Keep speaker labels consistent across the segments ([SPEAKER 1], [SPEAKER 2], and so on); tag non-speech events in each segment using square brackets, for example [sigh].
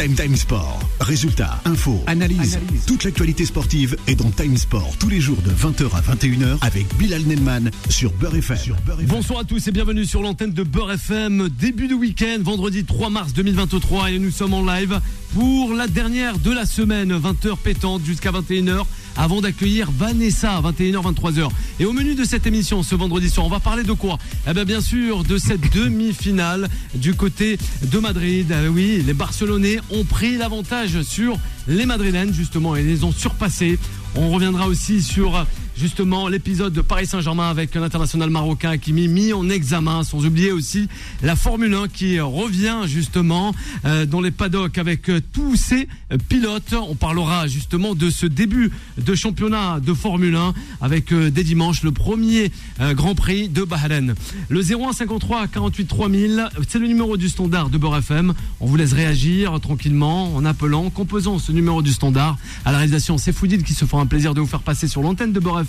[SPEAKER 1] Time Time Sport. Résultats, infos, analyse. Toute l'actualité sportive est dans Time Sport tous les jours de 20h à 21h avec Bilal Nelman sur Beurre FM.
[SPEAKER 2] Bonsoir à tous et bienvenue sur l'antenne de Beurre FM. Début de week-end, vendredi 3 mars 2023 et nous sommes en live pour la dernière de la semaine, 20h pétante jusqu'à 21h avant d'accueillir Vanessa, 21h, 23h. Et au menu de cette émission ce vendredi soir, on va parler de quoi? Eh bien, bien sûr, de cette demi-finale du côté de Madrid. Eh oui, les Barcelonais ont pris l'avantage sur les Madrilènes, justement, et les ont surpassés. On reviendra aussi sur justement l'épisode de Paris Saint-Germain avec un international marocain qui m'y mis en examen, sans oublier aussi la Formule 1 qui revient justement euh, dans les paddocks avec euh, tous ces pilotes. On parlera justement de ce début de championnat de Formule 1 avec euh, dès dimanche le premier Grand Prix de Bahreïn. Le 0153 48 3000, c'est le numéro du standard de Beurre FM. On vous laisse réagir tranquillement en appelant, composant ce numéro du standard. À la réalisation, c'est qui se fera un plaisir de vous faire passer sur l'antenne de Beurre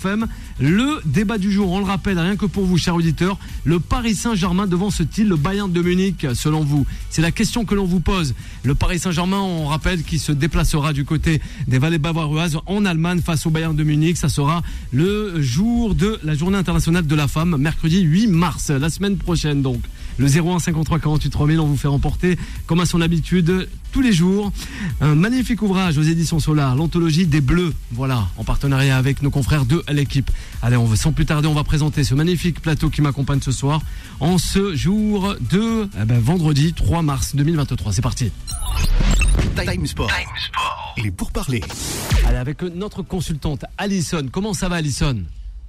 [SPEAKER 2] le débat du jour, on le rappelle, rien que pour vous, chers auditeurs, le Paris Saint-Germain devant ce il le Bayern de Munich, selon vous C'est la question que l'on vous pose. Le Paris Saint-Germain, on rappelle qu'il se déplacera du côté des vallées bavaroises en Allemagne face au Bayern de Munich. Ça sera le jour de la journée internationale de la femme, mercredi 8 mars, la semaine prochaine donc. Le 01 53 48 3000, on vous fait remporter, comme à son habitude, tous les jours. Un magnifique ouvrage aux éditions Solar, l'anthologie des Bleus. Voilà, en partenariat avec nos confrères de l'équipe. Allez, on va, sans plus tarder, on va présenter ce magnifique plateau qui m'accompagne ce soir en ce jour de eh ben, vendredi 3 mars 2023. C'est parti.
[SPEAKER 1] Time Sport. Il est pour parler.
[SPEAKER 2] Allez, avec notre consultante Alison. Comment ça va, Alison?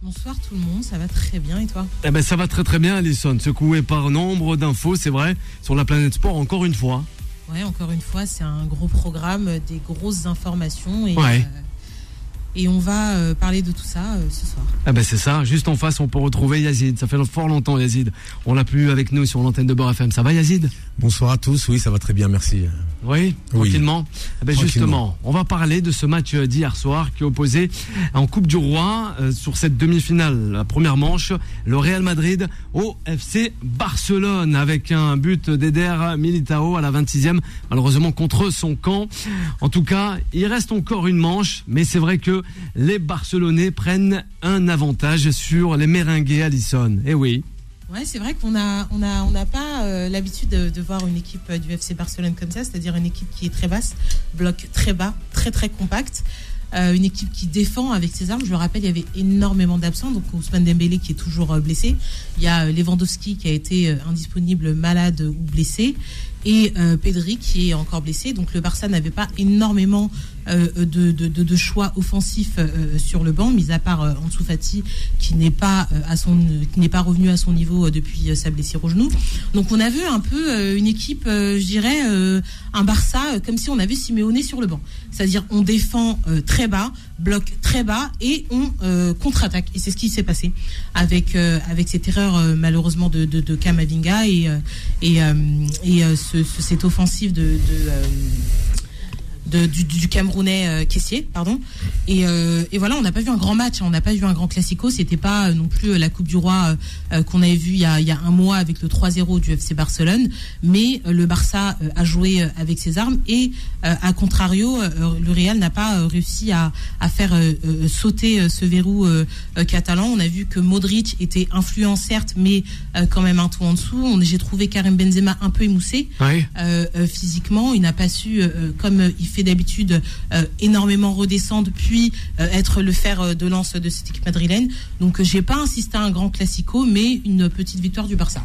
[SPEAKER 3] Bonsoir tout le monde, ça va très bien et toi
[SPEAKER 2] Eh ben ça va très très bien Alison, secoué par nombre d'infos, c'est vrai, sur la planète sport encore une fois.
[SPEAKER 3] Ouais, encore une fois, c'est un gros programme, des grosses informations et
[SPEAKER 2] ouais.
[SPEAKER 3] euh, et on va euh, parler de tout ça euh, ce soir.
[SPEAKER 2] Ah ben c'est ça, juste en face on peut retrouver Yazid, ça fait fort longtemps Yazid. On l'a plus avec nous sur l'antenne de Beurre FM. Ça va Yazid?
[SPEAKER 4] Bonsoir à tous, oui ça va très bien, merci.
[SPEAKER 2] Oui,
[SPEAKER 4] Oui.
[SPEAKER 2] tranquillement. Eh ben
[SPEAKER 4] Tranquillement.
[SPEAKER 2] justement, on va parler de ce match euh, d'hier soir qui opposait en Coupe du Roi euh, sur cette demi-finale, la première manche, le Real Madrid au FC Barcelone avec un but d'Eder Militao à la 26e, malheureusement contre son camp. En tout cas, il reste encore une manche, mais c'est vrai que les Barcelonais prennent un avantage sur les Merengues Allison. Eh oui.
[SPEAKER 3] Ouais, c'est vrai qu'on a, on a, n'a pas euh, l'habitude de, voir une équipe euh, du FC Barcelone comme ça, c'est-à-dire une équipe qui est très basse, bloc très bas, très très compact. Euh, une équipe qui défend avec ses armes. Je le rappelle, il y avait énormément d'absents. Donc Ousmane Dembélé qui est toujours blessé. Il y a Lewandowski qui a été indisponible, malade ou blessé. Et euh, Pedri qui est encore blessé. Donc le Barça n'avait pas énormément euh, de, de, de- choix offensifs euh, sur le banc, mis à part euh, Ansu Fati qui n'est pas euh, à son, qui n'est pas revenu à son niveau euh, depuis sa blessure au genou. Donc on a vu un peu une équipe, je dirais, un Barça comme si on avait Simeone sur le banc. C'est-à-dire on défend très bas, bloque très bas et on contre-attaque. Et c'est ce qui s'est passé avec avec cette erreur malheureusement de, de, de Kamavinga et et, et euh, ce, ce- cette offensive de, de euh, de- du, du Camerounais euh, caissier, pardon. Et, euh, et voilà, on n'a pas vu un grand match, hein, on n'a pas vu un grand classico. C'était pas euh, non plus euh, la Coupe du Roi euh, qu'on avait vu il y, a, il y a un mois avec le 3-0 du FC Barcelone, mais euh, le Barça euh, a joué avec ses armes et euh, à contrario, euh, le Real n'a pas euh, réussi à, à faire sauter ce verrou catalan. On a vu que Modric était influent certes, mais euh, quand même un tout en dessous. J'ai trouvé Karim Benzema un peu émoussé
[SPEAKER 2] Oui.
[SPEAKER 3] euh, euh, physiquement. Il n'a pas su, euh, comme il fait d'habitude, euh, énormément redescendre, puis euh, être le fer euh, de lance de cette équipe madrilène. Donc, j'ai pas insisté à un grand classico, mais une petite victoire du Barça.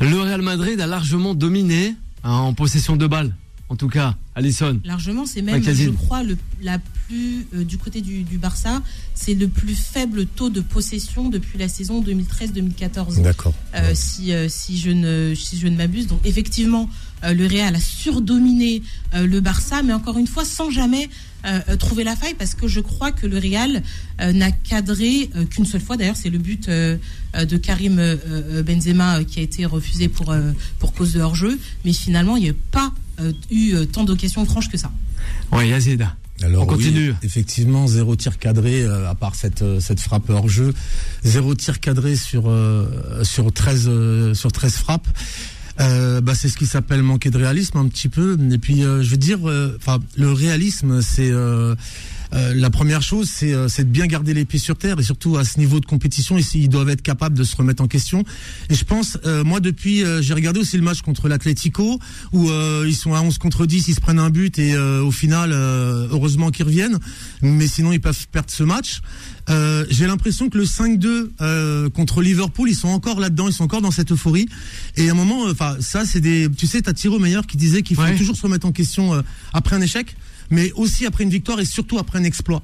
[SPEAKER 2] Le Real Madrid a largement dominé hein, en possession de balles. En tout cas, Allison.
[SPEAKER 3] Largement, c'est même, je crois, le, la plus euh, du côté du, du Barça, c'est le plus faible taux de possession depuis la saison 2013-2014.
[SPEAKER 4] D'accord.
[SPEAKER 3] Euh, si, euh, si je ne, si je ne m'abuse. Donc effectivement, euh, le Real a surdominé euh, le Barça, mais encore une fois, sans jamais euh, euh, trouver la faille, parce que je crois que le Real euh, n'a cadré euh, qu'une seule fois. D'ailleurs, c'est le but euh, euh, de Karim euh, euh, Benzema euh, qui a été refusé pour, euh, pour cause de hors-jeu. Mais finalement, il n'y a pas euh, eu euh, tant d'occasions franches que ça.
[SPEAKER 2] Ouais, Yazid.
[SPEAKER 4] Alors,
[SPEAKER 2] On continue.
[SPEAKER 4] oui, effectivement, zéro tir cadré, euh, à part cette, euh, cette frappe hors jeu. Zéro tir cadré sur, euh, sur, 13, euh, sur 13 frappes. Euh, bah, c'est ce qui s'appelle manquer de réalisme un petit peu. Et puis, euh, je veux dire, euh, enfin, le réalisme, c'est euh, la première chose, c'est euh, c'est de bien garder les pieds sur terre et surtout à ce niveau de compétition, ils, ils doivent être capables de se remettre en question. Et je pense, euh, moi depuis, euh, j'ai regardé aussi le match contre l'Atlético où euh, ils sont à 11 contre 10, ils se prennent un but et euh, au final, euh, heureusement qu'ils reviennent, mais sinon ils peuvent perdre ce match. Euh, j'ai l'impression que le 5-2 euh, contre Liverpool, ils sont encore là-dedans, ils sont encore dans cette euphorie. Et à un moment, enfin, ça, c'est des. Tu sais, t'as Thierry Meilleur qui disait qu'il faut
[SPEAKER 2] Ouais.
[SPEAKER 4] toujours se remettre en question euh, après un échec, mais aussi après une victoire et surtout après un exploit.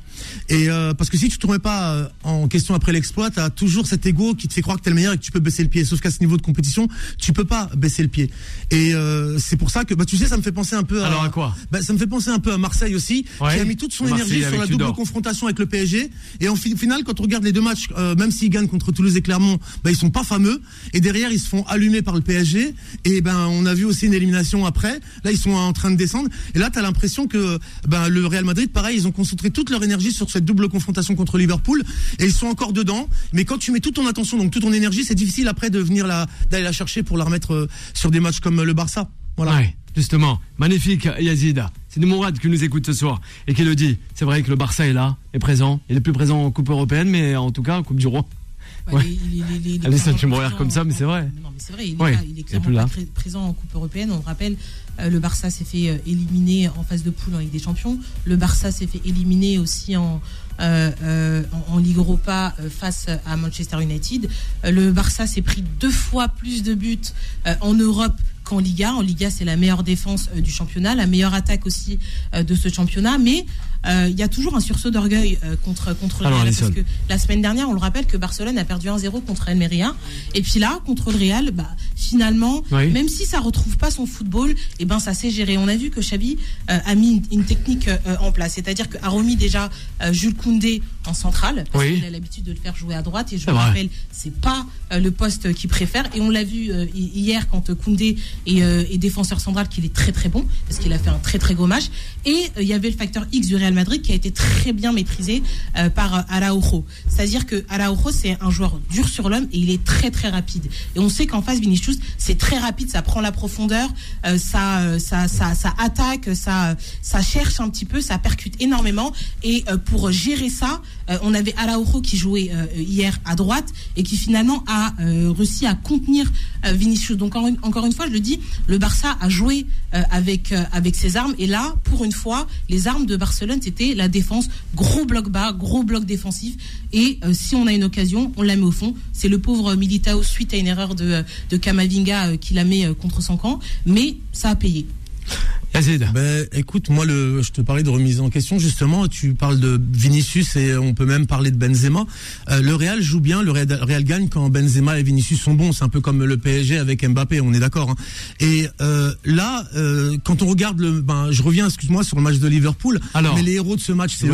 [SPEAKER 4] Et euh, parce que si tu te remets pas euh, en question après l'exploit, t'as toujours cet ego qui te fait croire que t'es le meilleur et que tu peux baisser le pied. Sauf qu'à ce niveau de compétition, tu peux pas baisser le pied. Et euh, c'est pour ça que, bah, tu sais, ça me fait penser un peu à.
[SPEAKER 2] Alors à quoi?
[SPEAKER 4] Bah, ça me fait penser un peu à Marseille aussi,
[SPEAKER 2] Ouais.
[SPEAKER 4] qui a mis toute son
[SPEAKER 2] Marseille
[SPEAKER 4] énergie sur la double confrontation avec le PSG. Et en final, quand on regarde les deux matchs, euh, même s'ils gagnent contre Toulouse et Clermont, bah, ils sont pas fameux. Et derrière, ils se font allumer par le PSG. Et ben, on a vu aussi une élimination après. Là, ils sont en train de descendre. Et là, tu as l'impression que ben, le Real Madrid, pareil, ils ont concentré toute leur énergie sur cette double confrontation contre Liverpool. Et ils sont encore dedans. Mais quand tu mets toute ton attention, donc toute ton énergie, c'est difficile après de venir d'aller la chercher pour la remettre euh, sur des matchs comme le Barça. Voilà.
[SPEAKER 2] Justement. Magnifique, Yazid. C'est Mourad qui nous écoute ce soir et qui le dit. C'est vrai que le Barça est là, est présent. Il est plus présent en Coupe européenne, mais en tout cas en Coupe du Roi.
[SPEAKER 3] Ouais. il il il
[SPEAKER 2] Allez, ça,
[SPEAKER 3] clairement
[SPEAKER 2] tu me regardes comme ça, mais c'est vrai.
[SPEAKER 3] Non, mais c'est vrai, il est,
[SPEAKER 2] Ouais,
[SPEAKER 3] là, il est clairement
[SPEAKER 2] là.
[SPEAKER 3] pas très présent en Coupe européenne. On rappelle, euh, le Barça s'est fait euh, éliminer en phase de poule en Ligue des Champions. Le Barça s'est fait éliminer aussi en, euh, en, en Ligue Europa face à Manchester United. Le Barça s'est pris deux fois plus de buts en Europe qu'en Liga. En Liga, c'est la meilleure défense euh, du championnat, la meilleure attaque aussi euh, de ce championnat. Mais euh, il y a toujours un sursaut d'orgueil contre, contre le Real. Parce que la semaine dernière, on le rappelle que Barcelone a perdu 1-0 contre Almeria. Et puis là, contre le Real, bah, finalement,
[SPEAKER 2] Oui.
[SPEAKER 3] même si ça retrouve pas son football, et ben ça s'est géré. On a vu que Xavi euh, a mis une, une technique euh, en place. C'est-à-dire qu'a remis déjà euh, Jules Koundé en centrale. Parce
[SPEAKER 2] Oui.
[SPEAKER 3] qu'il a l'habitude de le faire jouer à droite. Et je vous rappelle, c'est pas le poste qu'il préfère. Et on l'a vu hi- hier quand Koundé euh, est défenseur central, qu'il est très très bon, parce qu'il a fait un très très gros match. Et euh, il y avait le facteur X du Real Madrid qui a été très bien maîtrisé euh, par Araujo. C'est-à-dire que Araujo, c'est un joueur dur sur l'homme et il est très très rapide. Et on sait qu'en face, Vinicius, c'est très rapide, ça prend la profondeur, ça, ça, ça, ça attaque, ça, ça cherche un petit peu, ça percute énormément. Et pour gérer ça, on avait Araujo qui jouait hier à droite et qui finalement a réussi à contenir Vinicius. Donc encore une fois, je le le Barça a joué euh, avec euh, avec ses armes et là, pour une fois, les armes de Barcelone c'était la défense, gros bloc bas, gros bloc défensif. Et euh, si on a une occasion, on la met au fond. C'est le pauvre Militao suite à une erreur de de Kamavinga qui la met contre son camp, mais ça a payé.
[SPEAKER 2] Yazid.
[SPEAKER 4] Ben, écoute, moi, le, je te parlais de remise en question, justement. Tu parles de Vinicius et on peut même parler de Benzema. Euh, le Real joue bien, le Real, Real gagne quand Benzema et Vinicius sont bons. C'est un peu comme le PSG avec Mbappé, on est d'accord. hein. Et euh, là, euh, quand on regarde le, ben, je reviens, excuse-moi, sur le match de Liverpool.
[SPEAKER 2] Alors.
[SPEAKER 4] mais les héros de ce match, c'est.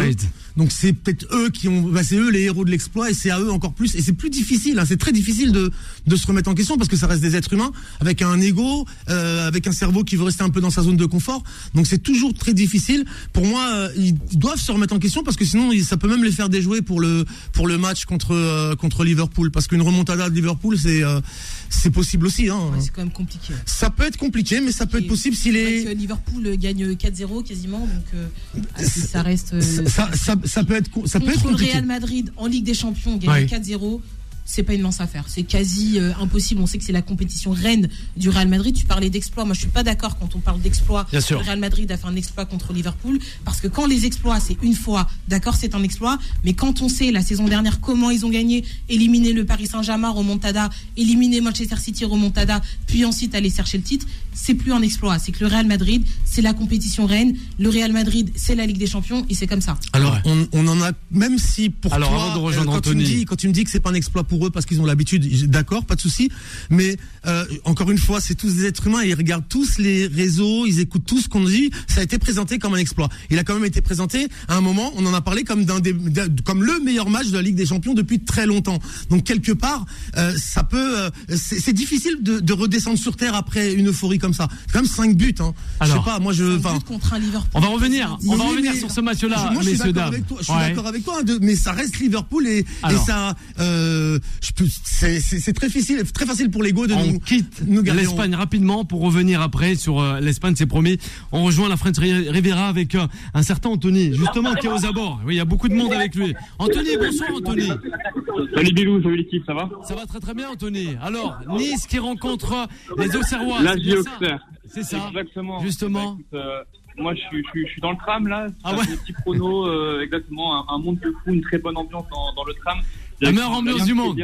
[SPEAKER 4] Donc c'est peut-être eux qui ont, ben, c'est eux les héros de l'exploit et c'est à eux encore plus. Et c'est plus difficile, hein, c'est très difficile de de se remettre en question parce que ça reste des êtres humains avec un ego, euh, avec un cerveau qui veut rester un peu dans sa zone de confort. Donc c'est toujours très difficile. Pour moi, euh, ils doivent se remettre en question parce que sinon ça peut même les faire déjouer pour le pour le match contre euh, contre Liverpool parce qu'une remontada de Liverpool c'est euh, c'est possible aussi. Hein.
[SPEAKER 3] Ouais, c'est quand même compliqué.
[SPEAKER 4] Ça peut être compliqué, mais ça peut être possible est
[SPEAKER 3] que Liverpool gagne 4-0 quasiment, donc euh, si ça reste.
[SPEAKER 4] ça, ça, ça peut être ça peut être
[SPEAKER 3] contre le
[SPEAKER 4] compliqué.
[SPEAKER 3] Real Madrid en Ligue des Champions,
[SPEAKER 2] Ouais.
[SPEAKER 3] 4-0, c'est pas une mince affaire. C'est quasi euh, impossible. On sait que c'est la compétition reine du Real Madrid. Tu parlais d'exploit. Moi, je suis pas d'accord quand on parle d'exploit.
[SPEAKER 2] Bien sûr.
[SPEAKER 3] Le Real Madrid a fait un exploit contre Liverpool parce que quand les exploits, c'est une fois, d'accord, c'est un exploit. Mais quand on sait la saison dernière comment ils ont gagné, éliminer le Paris Saint-Germain, remontada, éliminer Manchester City, remontada, puis ensuite aller chercher le titre, c'est plus un exploit. C'est que le Real Madrid, c'est la compétition reine. Le Real Madrid, c'est la Ligue des Champions et c'est comme ça.
[SPEAKER 4] Alors,
[SPEAKER 2] Ouais.
[SPEAKER 4] on, on en a, même si pour
[SPEAKER 2] Alors,
[SPEAKER 4] toi,
[SPEAKER 2] avant de rejoindre
[SPEAKER 4] euh, quand, tu me
[SPEAKER 2] Anthony.
[SPEAKER 4] dis, quand tu me dis que c'est pas un exploit pour eux parce qu'ils ont l'habitude, d'accord, pas de souci. Mais euh, encore une fois, c'est tous des êtres humains, ils regardent tous les réseaux, ils écoutent tout ce qu'on dit. Ça a été présenté comme un exploit. Il a quand même été présenté à un moment, on en a parlé comme d'un des, d'un- comme le meilleur match de la Ligue des Champions depuis très longtemps. Donc quelque part, euh, ça peut, euh, c'est c'est difficile de, de redescendre sur terre après une euphorie comme ça. C'est quand même cinq buts. Hein. Je sais
[SPEAKER 2] Alors.
[SPEAKER 4] pas, moi je,
[SPEAKER 3] contre un Liverpool.
[SPEAKER 2] On va revenir, on va
[SPEAKER 4] Oui,
[SPEAKER 2] revenir
[SPEAKER 4] mais-
[SPEAKER 2] sur ce match-là,
[SPEAKER 4] Moi, je suis
[SPEAKER 2] messieurs
[SPEAKER 4] d'accord
[SPEAKER 2] dames.
[SPEAKER 4] avec toi. Je suis
[SPEAKER 2] Ouais.
[SPEAKER 4] d'accord avec toi, hein, de- mais ça reste Liverpool et, et
[SPEAKER 2] Alors.
[SPEAKER 4] ça, euh, c'est très facile, très facile pour l'ego de
[SPEAKER 2] on
[SPEAKER 4] nous.
[SPEAKER 2] quitte l'Espagne rapidement pour revenir après sur euh, l'Espagne, c'est promis. On rejoint la French Riviera avec euh, un certain Anthony, justement qui est aux abords. Oui, il y a beaucoup de monde avec lui. Anthony, bonsoir Anthony.
[SPEAKER 5] Salut Bilou, salut l'équipe, ça va?
[SPEAKER 2] Ça va très très bien Anthony. Alors, Nice qui rencontre les Auxerrois.
[SPEAKER 5] La
[SPEAKER 2] C'est ça?
[SPEAKER 5] Exactement.
[SPEAKER 2] Justement.
[SPEAKER 5] Bah, euh, moi, je suis, je, suis, dans le tram là.
[SPEAKER 2] Ah ouais.
[SPEAKER 5] Des petits pronos, exactement. Un, monde de fou, une très bonne ambiance dans, dans le tram.
[SPEAKER 2] La meilleure ambiance du monde.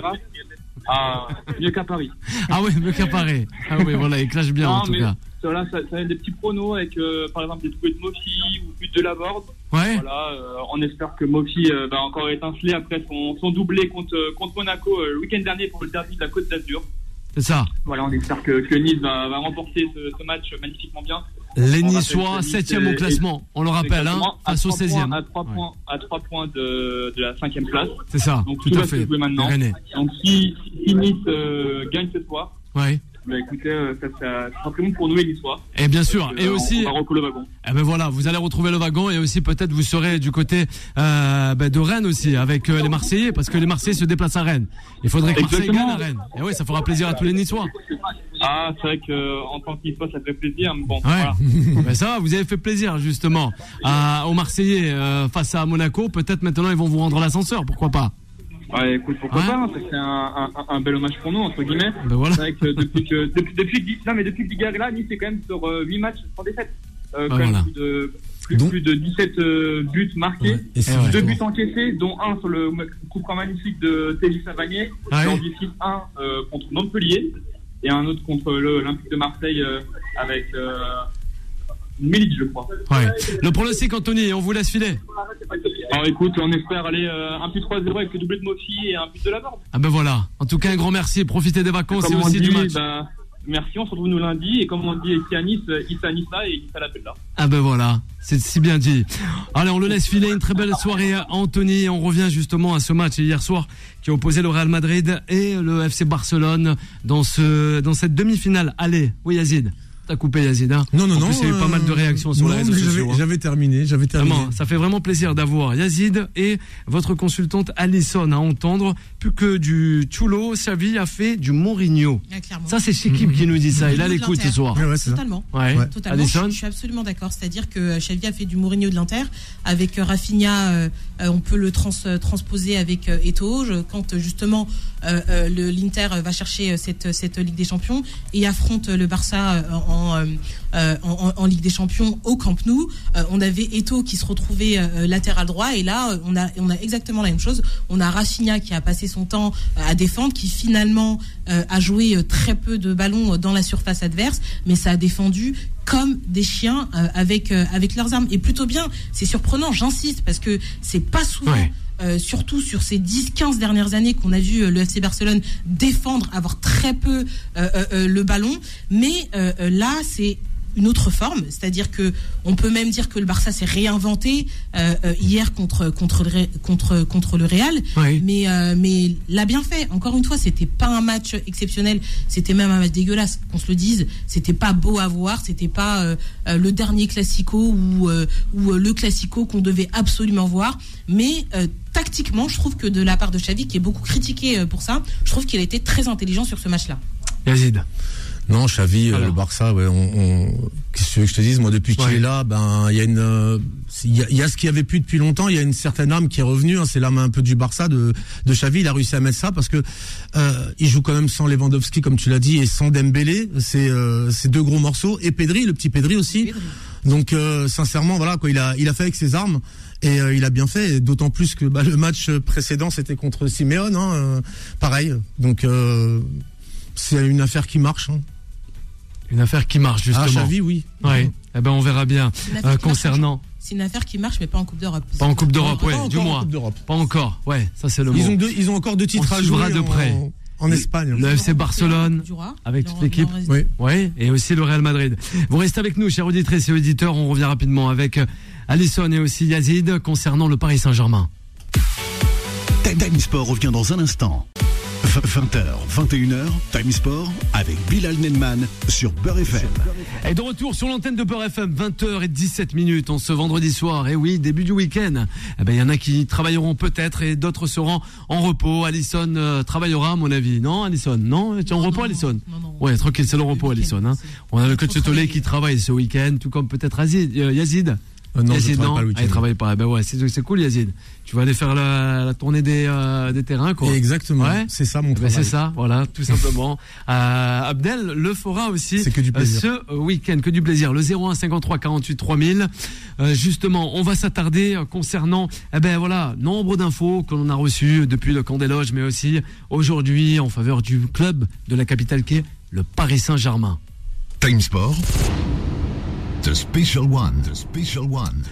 [SPEAKER 5] Ah, [laughs] mieux qu'à Paris.
[SPEAKER 2] Ah oui, mieux qu'à Paris. Ah oui, voilà, il clash bien en tout cas.
[SPEAKER 5] Voilà, ça, ça des petits pronos avec, euh, par exemple, des doublés de Mofi ou but de la board.
[SPEAKER 2] Ouais.
[SPEAKER 5] Voilà, euh, on espère que Mofi euh, va encore étinceler après son, son doublé contre, contre Monaco le week-end dernier pour le derby de la Côte d'Azur.
[SPEAKER 2] C'est ça.
[SPEAKER 5] Voilà, on espère que, que Nice va, va remporter ce, ce, match magnifiquement bien.
[SPEAKER 2] Les Niçois, 7 au classement, on le rappelle, hein, face au 16 e
[SPEAKER 5] À 3 points, à 3 points de, de la 5 place.
[SPEAKER 2] C'est ça,
[SPEAKER 5] Donc,
[SPEAKER 2] tout,
[SPEAKER 5] tout
[SPEAKER 2] à fait.
[SPEAKER 5] Maintenant. Donc si, si Nice euh, gagne ce soir,
[SPEAKER 2] ouais.
[SPEAKER 5] bah écoutez, euh, ça, ça, sera très bon pour nous et Niçois.
[SPEAKER 2] Et bien sûr, et
[SPEAKER 5] euh,
[SPEAKER 2] aussi.
[SPEAKER 5] On va le wagon.
[SPEAKER 2] Eh ben voilà, vous allez retrouver le wagon et aussi peut-être vous serez du côté euh, ben de Rennes aussi avec euh, les Marseillais parce que les Marseillais se déplacent à Rennes. Il faudrait que Marseille gagne à Rennes. Et oui, ça fera plaisir à tous les Niçois.
[SPEAKER 5] Ah, c'est vrai qu'en tant qu'Niçois, ça fait plaisir. Mais bon,
[SPEAKER 2] Ouais.
[SPEAKER 5] voilà. [laughs]
[SPEAKER 2] ben ça va, vous avez fait plaisir justement [laughs] à, aux Marseillais euh, face à Monaco. Peut-être maintenant ils vont vous rendre l'ascenseur, pourquoi pas?
[SPEAKER 5] Ouais, écoute, pourquoi
[SPEAKER 2] Ouais.
[SPEAKER 5] pas hein, C'est un, un, un bel hommage pour nous, entre guillemets.
[SPEAKER 2] Ben voilà.
[SPEAKER 5] C'est vrai que depuis que [laughs] depuis, depuis non, mais depuis que Liga est là, Nice est quand même sur euh, 8 matchs sans défaite. Euh,
[SPEAKER 2] Ah,
[SPEAKER 5] quand même
[SPEAKER 2] voilà.
[SPEAKER 5] plus de plus,
[SPEAKER 4] Donc-
[SPEAKER 5] plus de 17 euh, buts marqués.
[SPEAKER 4] Ouais. Et
[SPEAKER 2] ouais.
[SPEAKER 5] Deux
[SPEAKER 4] justement-
[SPEAKER 5] buts encaissés, dont un sur le coup franc magnifique de Télis Savanier.
[SPEAKER 2] Ah
[SPEAKER 5] et
[SPEAKER 2] oui.
[SPEAKER 5] en décide un euh, contre Montpellier et un autre contre le- l'Olympique de Marseille euh, avec euh, Milic, je crois.
[SPEAKER 2] Ouais. Le pronostic, Anthony, on vous laisse filer.
[SPEAKER 5] Alors écoute, on espère aller euh, un but 3-0 avec le doublé de Mofi et un but de la Borde.
[SPEAKER 2] Ah ben voilà. En tout cas, un grand merci. Profitez des vacances et aussi
[SPEAKER 5] dit,
[SPEAKER 2] du match.
[SPEAKER 5] bah, merci, on se retrouve nous lundi. Et comme on dit ici à Nice, Nice là et ici à la là.
[SPEAKER 2] Ah ben voilà, c'est si bien dit. Allez, on le laisse filer. Une très belle soirée à Anthony. On revient justement à ce match hier soir qui a opposé le Real Madrid et le FC Barcelone dans ce dans cette demi-finale. Allez, oui Yazid. T'as coupé Yazid, hein
[SPEAKER 4] Non, non,
[SPEAKER 2] En
[SPEAKER 4] non.
[SPEAKER 2] plus, il y a eu pas mal de réactions sur
[SPEAKER 4] non,
[SPEAKER 2] les réseaux
[SPEAKER 4] j'avais-
[SPEAKER 2] sociaux. hein.
[SPEAKER 4] J'avais terminé, j'avais terminé.
[SPEAKER 2] Vraiment, ça fait vraiment plaisir d'avoir Yazid et votre consultante Alison à entendre. Plus que du Chulo, Xavi a fait du Mourinho.
[SPEAKER 3] Ah.
[SPEAKER 2] Ça, c'est Shekib qui nous dit ça. Il a l'écoute ce soir.
[SPEAKER 4] Ouais, ouais.
[SPEAKER 3] Totalement.
[SPEAKER 2] Ouais.
[SPEAKER 4] Ouais.
[SPEAKER 3] Totalement, je,
[SPEAKER 2] Alison
[SPEAKER 3] je suis absolument d'accord. C'est-à-dire que Xavi a fait du Mourinho de l'Inter. Avec euh, Rafinha, euh, euh, on peut le trans- euh, transposer avec euh, Eto'o. Quand euh, justement euh, euh, le- l'Inter va chercher euh, cette, cette Ligue des Champions et affronte le Barça euh, en, euh, en, Ligue des Champions au Camp Nou, euh, on avait Eto'o qui se retrouvait euh, latéral droit et là on a, on a exactement la même chose. On a Rafinha qui a passé son temps à défendre, qui finalement a joué très peu de ballons dans la surface adverse, mais ça a défendu comme des chiens avec avec leurs armes et plutôt bien. C'est surprenant, j'insiste parce que c'est pas souvent.
[SPEAKER 2] Ouais.
[SPEAKER 3] euh, surtout sur ces 10-15 dernières années qu'on a vu euh, le FC Barcelone défendre, avoir très peu euh, le ballon. Mais là, c'est une autre forme, c'est-à-dire que on peut même dire que le Barça s'est réinventé euh, euh, hier contre contre le contre contre le Real,
[SPEAKER 2] Oui.
[SPEAKER 3] mais euh, mais l'a bien fait. Encore une fois, c'était pas un match exceptionnel, c'était même un match dégueulasse. Qu'on se le dise, c'était pas beau à voir, c'était pas euh, le dernier classico ou ou le classico qu'on devait absolument voir. Mais tactiquement, je trouve que de la part de Xavi, qui est beaucoup critiqué pour ça, je trouve qu'il a été très intelligent sur ce match-là.
[SPEAKER 2] Yazid.
[SPEAKER 4] Non, Xavi, euh, le Barça, ouais, on, on- qu'est-ce que tu veux que je te dise? Moi, depuis qu'il
[SPEAKER 2] Ouais.
[SPEAKER 4] est là, ben, il y a une, euh, il y a, il y a ce qu'il y avait plus depuis longtemps. Il y a une certaine âme qui est revenue. hein, c'est l'âme un peu du Barça de, de Xavi. Il a réussi à mettre ça parce que euh, il joue quand même sans Lewandowski, comme tu l'as dit, et sans Dembélé. C'est, euh, c'est deux gros morceaux. Et Pedri, le petit Pedri aussi. Donc, euh, sincèrement, voilà, quoi, il a, il a fait avec ses armes. Et euh, il a bien fait, d'autant plus que bah, le match précédent c'était contre Simeone, hein, euh, pareil. Donc euh, c'est une affaire qui marche. Hein.
[SPEAKER 2] Une affaire qui marche justement.
[SPEAKER 4] Ah, Xavi, oui.
[SPEAKER 2] Ouais. Eh ben on verra bien. Euh, concernant,
[SPEAKER 3] C'est une affaire qui marche, mais pas en Coupe d'Europe.
[SPEAKER 2] pas en Coupe d'Europe,
[SPEAKER 4] Pas
[SPEAKER 2] ouais,
[SPEAKER 4] encore
[SPEAKER 2] du moins. Pas encore, ouais, ça c'est le
[SPEAKER 4] Ils
[SPEAKER 2] mot.
[SPEAKER 4] ont, deux, ils ont encore deux titres à
[SPEAKER 2] suivra
[SPEAKER 4] jouer
[SPEAKER 2] de
[SPEAKER 4] en-
[SPEAKER 2] près.
[SPEAKER 4] en, Espagne.
[SPEAKER 2] Le FC Barcelone,
[SPEAKER 3] Roi,
[SPEAKER 2] avec toute l'équipe.
[SPEAKER 4] Oui.
[SPEAKER 2] Oui, et aussi le Real Madrid. Vous restez avec nous, chers auditrices et auditeurs. On revient rapidement avec euh, Alison et aussi Yazid concernant le Paris Saint-Germain.
[SPEAKER 1] Time Sport revient dans un instant. 20h, 21h, Time Sport avec Bilal Nenman sur Beurre FM.
[SPEAKER 2] Et de retour sur l'antenne de Beurre FM, 20h et 17 minutes en ce vendredi soir. Et oui, début du week-end. Eh ben, il y en a qui travailleront peut-être et d'autres seront en repos. Alison euh, travaillera, à mon avis. Non, Alison? Non? Tu es en
[SPEAKER 3] Non,
[SPEAKER 2] repos,
[SPEAKER 3] non, non.
[SPEAKER 2] Ouais, tranquille, c'est le repos, Alison, hein. On a le coach Tolé
[SPEAKER 3] travailler.
[SPEAKER 2] qui travaille ce week-end, tout comme peut-être Yazid. Euh, Yazid.
[SPEAKER 4] Non, je
[SPEAKER 2] Yazid,
[SPEAKER 4] travaille pas le
[SPEAKER 2] il travaille pas. Ben ouais, c'est c'est cool, Yazid. Tu vas aller faire la, la tournée des, euh, des terrains, quoi.
[SPEAKER 4] Exactement.
[SPEAKER 2] Ouais.
[SPEAKER 4] C'est ça mon
[SPEAKER 2] Eh ben,
[SPEAKER 4] travail.
[SPEAKER 2] c'est ça, voilà, tout [laughs] simplement. Euh, Abdel le fera aussi.
[SPEAKER 4] C'est que du
[SPEAKER 2] euh,
[SPEAKER 4] plaisir.
[SPEAKER 2] ce week-end, que du plaisir. Le 01 53 48 3000. Euh, justement, on va s'attarder euh, concernant, eh ben voilà, nombre d'infos que l'on a reçues depuis le camp des loges, mais aussi aujourd'hui en faveur du club de la capitale qui est le Paris Saint-Germain.
[SPEAKER 1] Time Sport. The Special One. The Special One.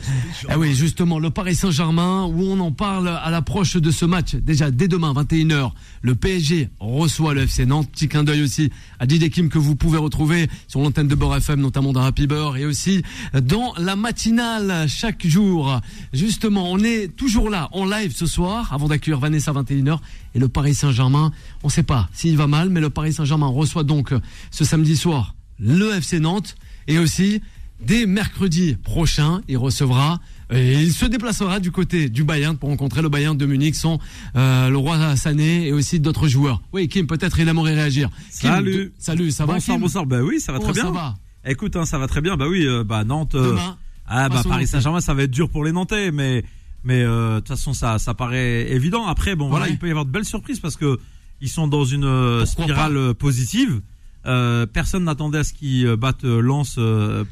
[SPEAKER 2] Eh oui, justement, le Paris Saint-Germain, où on en parle à l'approche de ce match. Déjà, dès demain, 21h, le PSG reçoit le FC Nantes. Petit clin d'œil aussi à Didier Kim que vous pouvez retrouver sur l'antenne de Beurre FM, notamment dans Happy Beurre et aussi dans la matinale chaque jour. Justement, on est toujours là, en live ce soir, avant d'accueillir Vanessa 21h. Et le Paris Saint-Germain, on sait pas s'il va mal, mais le Paris Saint-Germain reçoit donc ce samedi soir le FC Nantes et aussi Dès mercredi prochain, il recevra et il se déplacera du côté du Bayern pour rencontrer le Bayern de Munich, sans euh, le roi Sané et aussi d'autres joueurs. Oui, Kim, peut-être il aimerait réagir. Kim,
[SPEAKER 6] Salut.
[SPEAKER 2] salut, ça va
[SPEAKER 6] bonsoir,
[SPEAKER 2] Kim
[SPEAKER 6] bonsoir. Bah oui, ça va
[SPEAKER 2] Comment
[SPEAKER 6] très bien.
[SPEAKER 2] ça va
[SPEAKER 6] Écoute, hein, ça va très bien. Bah oui, euh, bah Nantes. euh,
[SPEAKER 2] Demain,
[SPEAKER 6] ah bah Paris. Saint-Germain, ça va être dur pour les Nantais, mais mais euh, de toute façon ça ça paraît évident. Après bon voilà, il peut y avoir de belles surprises parce que ils sont dans une euh,
[SPEAKER 2] Pourquoi
[SPEAKER 6] spirale euh, positive. Euh, personne n'attendait à ce qu'ils euh, battent euh, Lens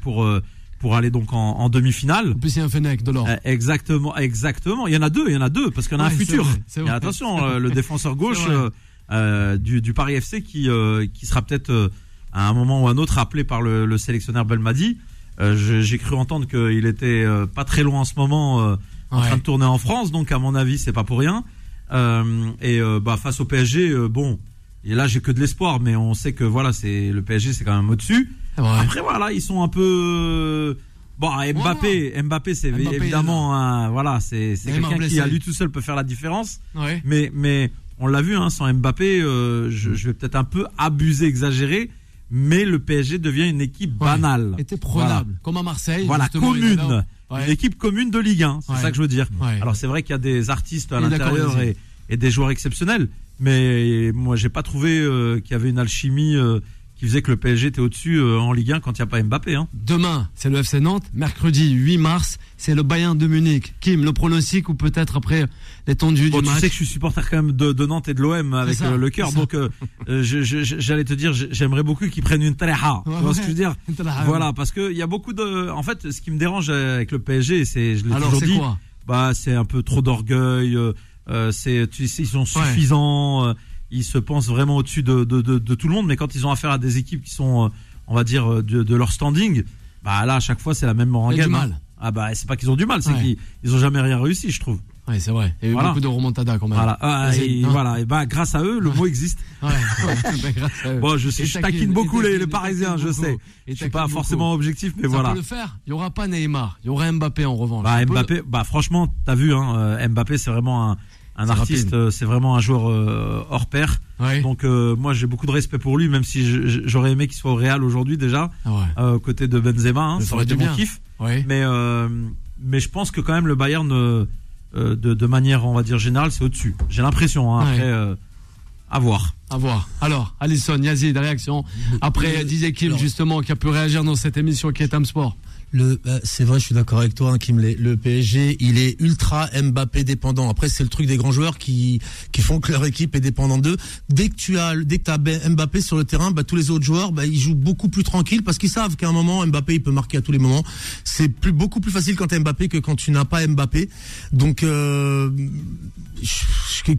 [SPEAKER 6] pour pour aller donc en, en demi-finale.
[SPEAKER 2] en plus a un Fennec de l'or.
[SPEAKER 6] Exactement, exactement. Il y en a deux, il y en a deux parce qu'il y en a
[SPEAKER 2] Ouais,
[SPEAKER 6] un
[SPEAKER 2] c'est
[SPEAKER 6] futur.
[SPEAKER 2] vrai, c'est
[SPEAKER 6] Et
[SPEAKER 2] vrai.
[SPEAKER 6] attention, le défenseur [laughs] gauche
[SPEAKER 2] C'est
[SPEAKER 6] euh, du, du Paris FC qui qui sera peut-être à un moment ou à un autre appelé par le, le sélectionneur Belmadi. J'ai cru entendre qu'il était pas très loin en ce moment en train de tourner en France, donc à mon avis c'est pas pour rien. Euh, et euh, bah face au PSG, euh, bon, et là j'ai que de l'espoir, mais on sait que voilà c'est le PSG c'est quand même au-dessus.
[SPEAKER 2] Ouais.
[SPEAKER 6] Après voilà, ils sont un peu bon Mbappé, Mbappé c'est
[SPEAKER 2] Mbappé,
[SPEAKER 6] évidemment un- voilà, c'est quelqu'un qui à lui tout seul peut faire la différence.
[SPEAKER 2] Ouais.
[SPEAKER 6] Mais mais on l'a vu hein, sans Mbappé, euh, je, je vais peut-être un peu abuser, exagérer, mais le PSG devient une équipe banale.
[SPEAKER 2] Était prenable, comme à Marseille.
[SPEAKER 6] Voilà, commune. Une équipe commune de Ligue 1, c'est ça que je veux dire. Alors c'est vrai qu'il y a des artistes à l'intérieur et des joueurs exceptionnels, mais moi j'ai pas trouvé euh, qu'il y avait une alchimie euh, qui faisait que le PSG était au-dessus euh, en Ligue 1 quand il n'y a pas Mbappé. Hein.
[SPEAKER 2] Demain, c'est le FC Nantes. Mercredi 8 mars, c'est le Bayern de Munich. Kim, le pronostic ou peut-être après l'étendue
[SPEAKER 6] Bon,
[SPEAKER 2] du
[SPEAKER 6] tu
[SPEAKER 2] match
[SPEAKER 6] sais que je suis supporter quand même de, de Nantes et de l'OM avec
[SPEAKER 2] ça,
[SPEAKER 6] le cœur, donc j'allais te dire, j'aimerais beaucoup qu'ils prennent une treha.
[SPEAKER 2] Ouais,
[SPEAKER 6] tu vois ce que je veux dire?
[SPEAKER 2] Ouais. [laughs]
[SPEAKER 6] Voilà, parce que il y a beaucoup de. En fait, ce qui me dérange avec le PSG, c'est, je l'ai
[SPEAKER 2] Alors
[SPEAKER 6] toujours
[SPEAKER 2] c'est
[SPEAKER 6] dit,
[SPEAKER 2] quoi?
[SPEAKER 6] bah c'est un peu trop d'orgueil. Euh, c'est, tu sais, ils sont suffisants. euh, ils se pensent vraiment au-dessus de, de, de, de tout le monde, mais quand ils ont affaire à des équipes qui sont, euh, on va dire, euh, de, leur standing, bah là à chaque fois c'est la même
[SPEAKER 2] du mal.
[SPEAKER 6] Ah bah c'est pas qu'ils ont du mal, c'est
[SPEAKER 2] Ouais.
[SPEAKER 6] qu'ils ils ont jamais rien réussi, je trouve.
[SPEAKER 2] Ouais, c'est vrai. Il y a eu
[SPEAKER 6] Voilà.
[SPEAKER 2] beaucoup de remontada quand même.
[SPEAKER 6] Voilà, Ah,
[SPEAKER 2] Vas-y,
[SPEAKER 6] et voilà, et bah grâce à eux, le mot existe. [laughs]
[SPEAKER 2] Ouais. Ben, grâce à eux.
[SPEAKER 6] Bon, je, suis, je
[SPEAKER 2] taquine,
[SPEAKER 6] beaucoup les, Parisiens, je sais.
[SPEAKER 2] Et
[SPEAKER 6] Je suis pas
[SPEAKER 2] beaucoup.
[SPEAKER 6] forcément objectif, mais
[SPEAKER 2] Ça
[SPEAKER 6] voilà.
[SPEAKER 2] peut le faire. Il y aura pas Neymar. Il y aura Mbappé en revanche.
[SPEAKER 6] Bah
[SPEAKER 2] Ça peut-
[SPEAKER 6] Mbappé, bah franchement, t'as vu, hein, euh, Mbappé, c'est vraiment un, artiste, euh, c'est vraiment un joueur euh, hors pair.
[SPEAKER 2] Ouais.
[SPEAKER 6] Donc euh, moi j'ai beaucoup de respect pour lui, même si j'aurais aimé qu'il soit au Real aujourd'hui déjà,
[SPEAKER 2] Ah ouais.
[SPEAKER 6] euh, côtés de Benzema, hein,
[SPEAKER 2] Ça
[SPEAKER 6] aurait été mon kiff.
[SPEAKER 2] Ouais.
[SPEAKER 6] Mais mais je pense que quand même le Bayern, de, de manière on va dire générale, c'est au-dessus. J'ai l'impression. Hein,
[SPEAKER 2] Ouais.
[SPEAKER 6] Après, euh, à voir.
[SPEAKER 2] À voir. Alors, Alison, Yazid, réaction. Après,
[SPEAKER 4] Euh,
[SPEAKER 2] Kim,
[SPEAKER 4] alors-
[SPEAKER 2] justement, qui a pu réagir dans cette émission qui est Tam Sport.
[SPEAKER 4] Le, bah, c'est vrai, je suis d'accord avec toi, hein, Kim. Le, PSG, il est ultra Mbappé dépendant. Après, c'est le truc des grands joueurs qui qui font que leur équipe est dépendante d'eux. Dès que tu as, dès que t'as Ben- Mbappé sur le terrain, bah, tous les autres joueurs, bah, ils jouent beaucoup plus tranquille parce qu'ils savent qu'à un moment, Mbappé, il peut marquer à tous les moments. C'est plus beaucoup plus facile quand t'as Mbappé que quand tu n'as pas Mbappé. Donc, euh,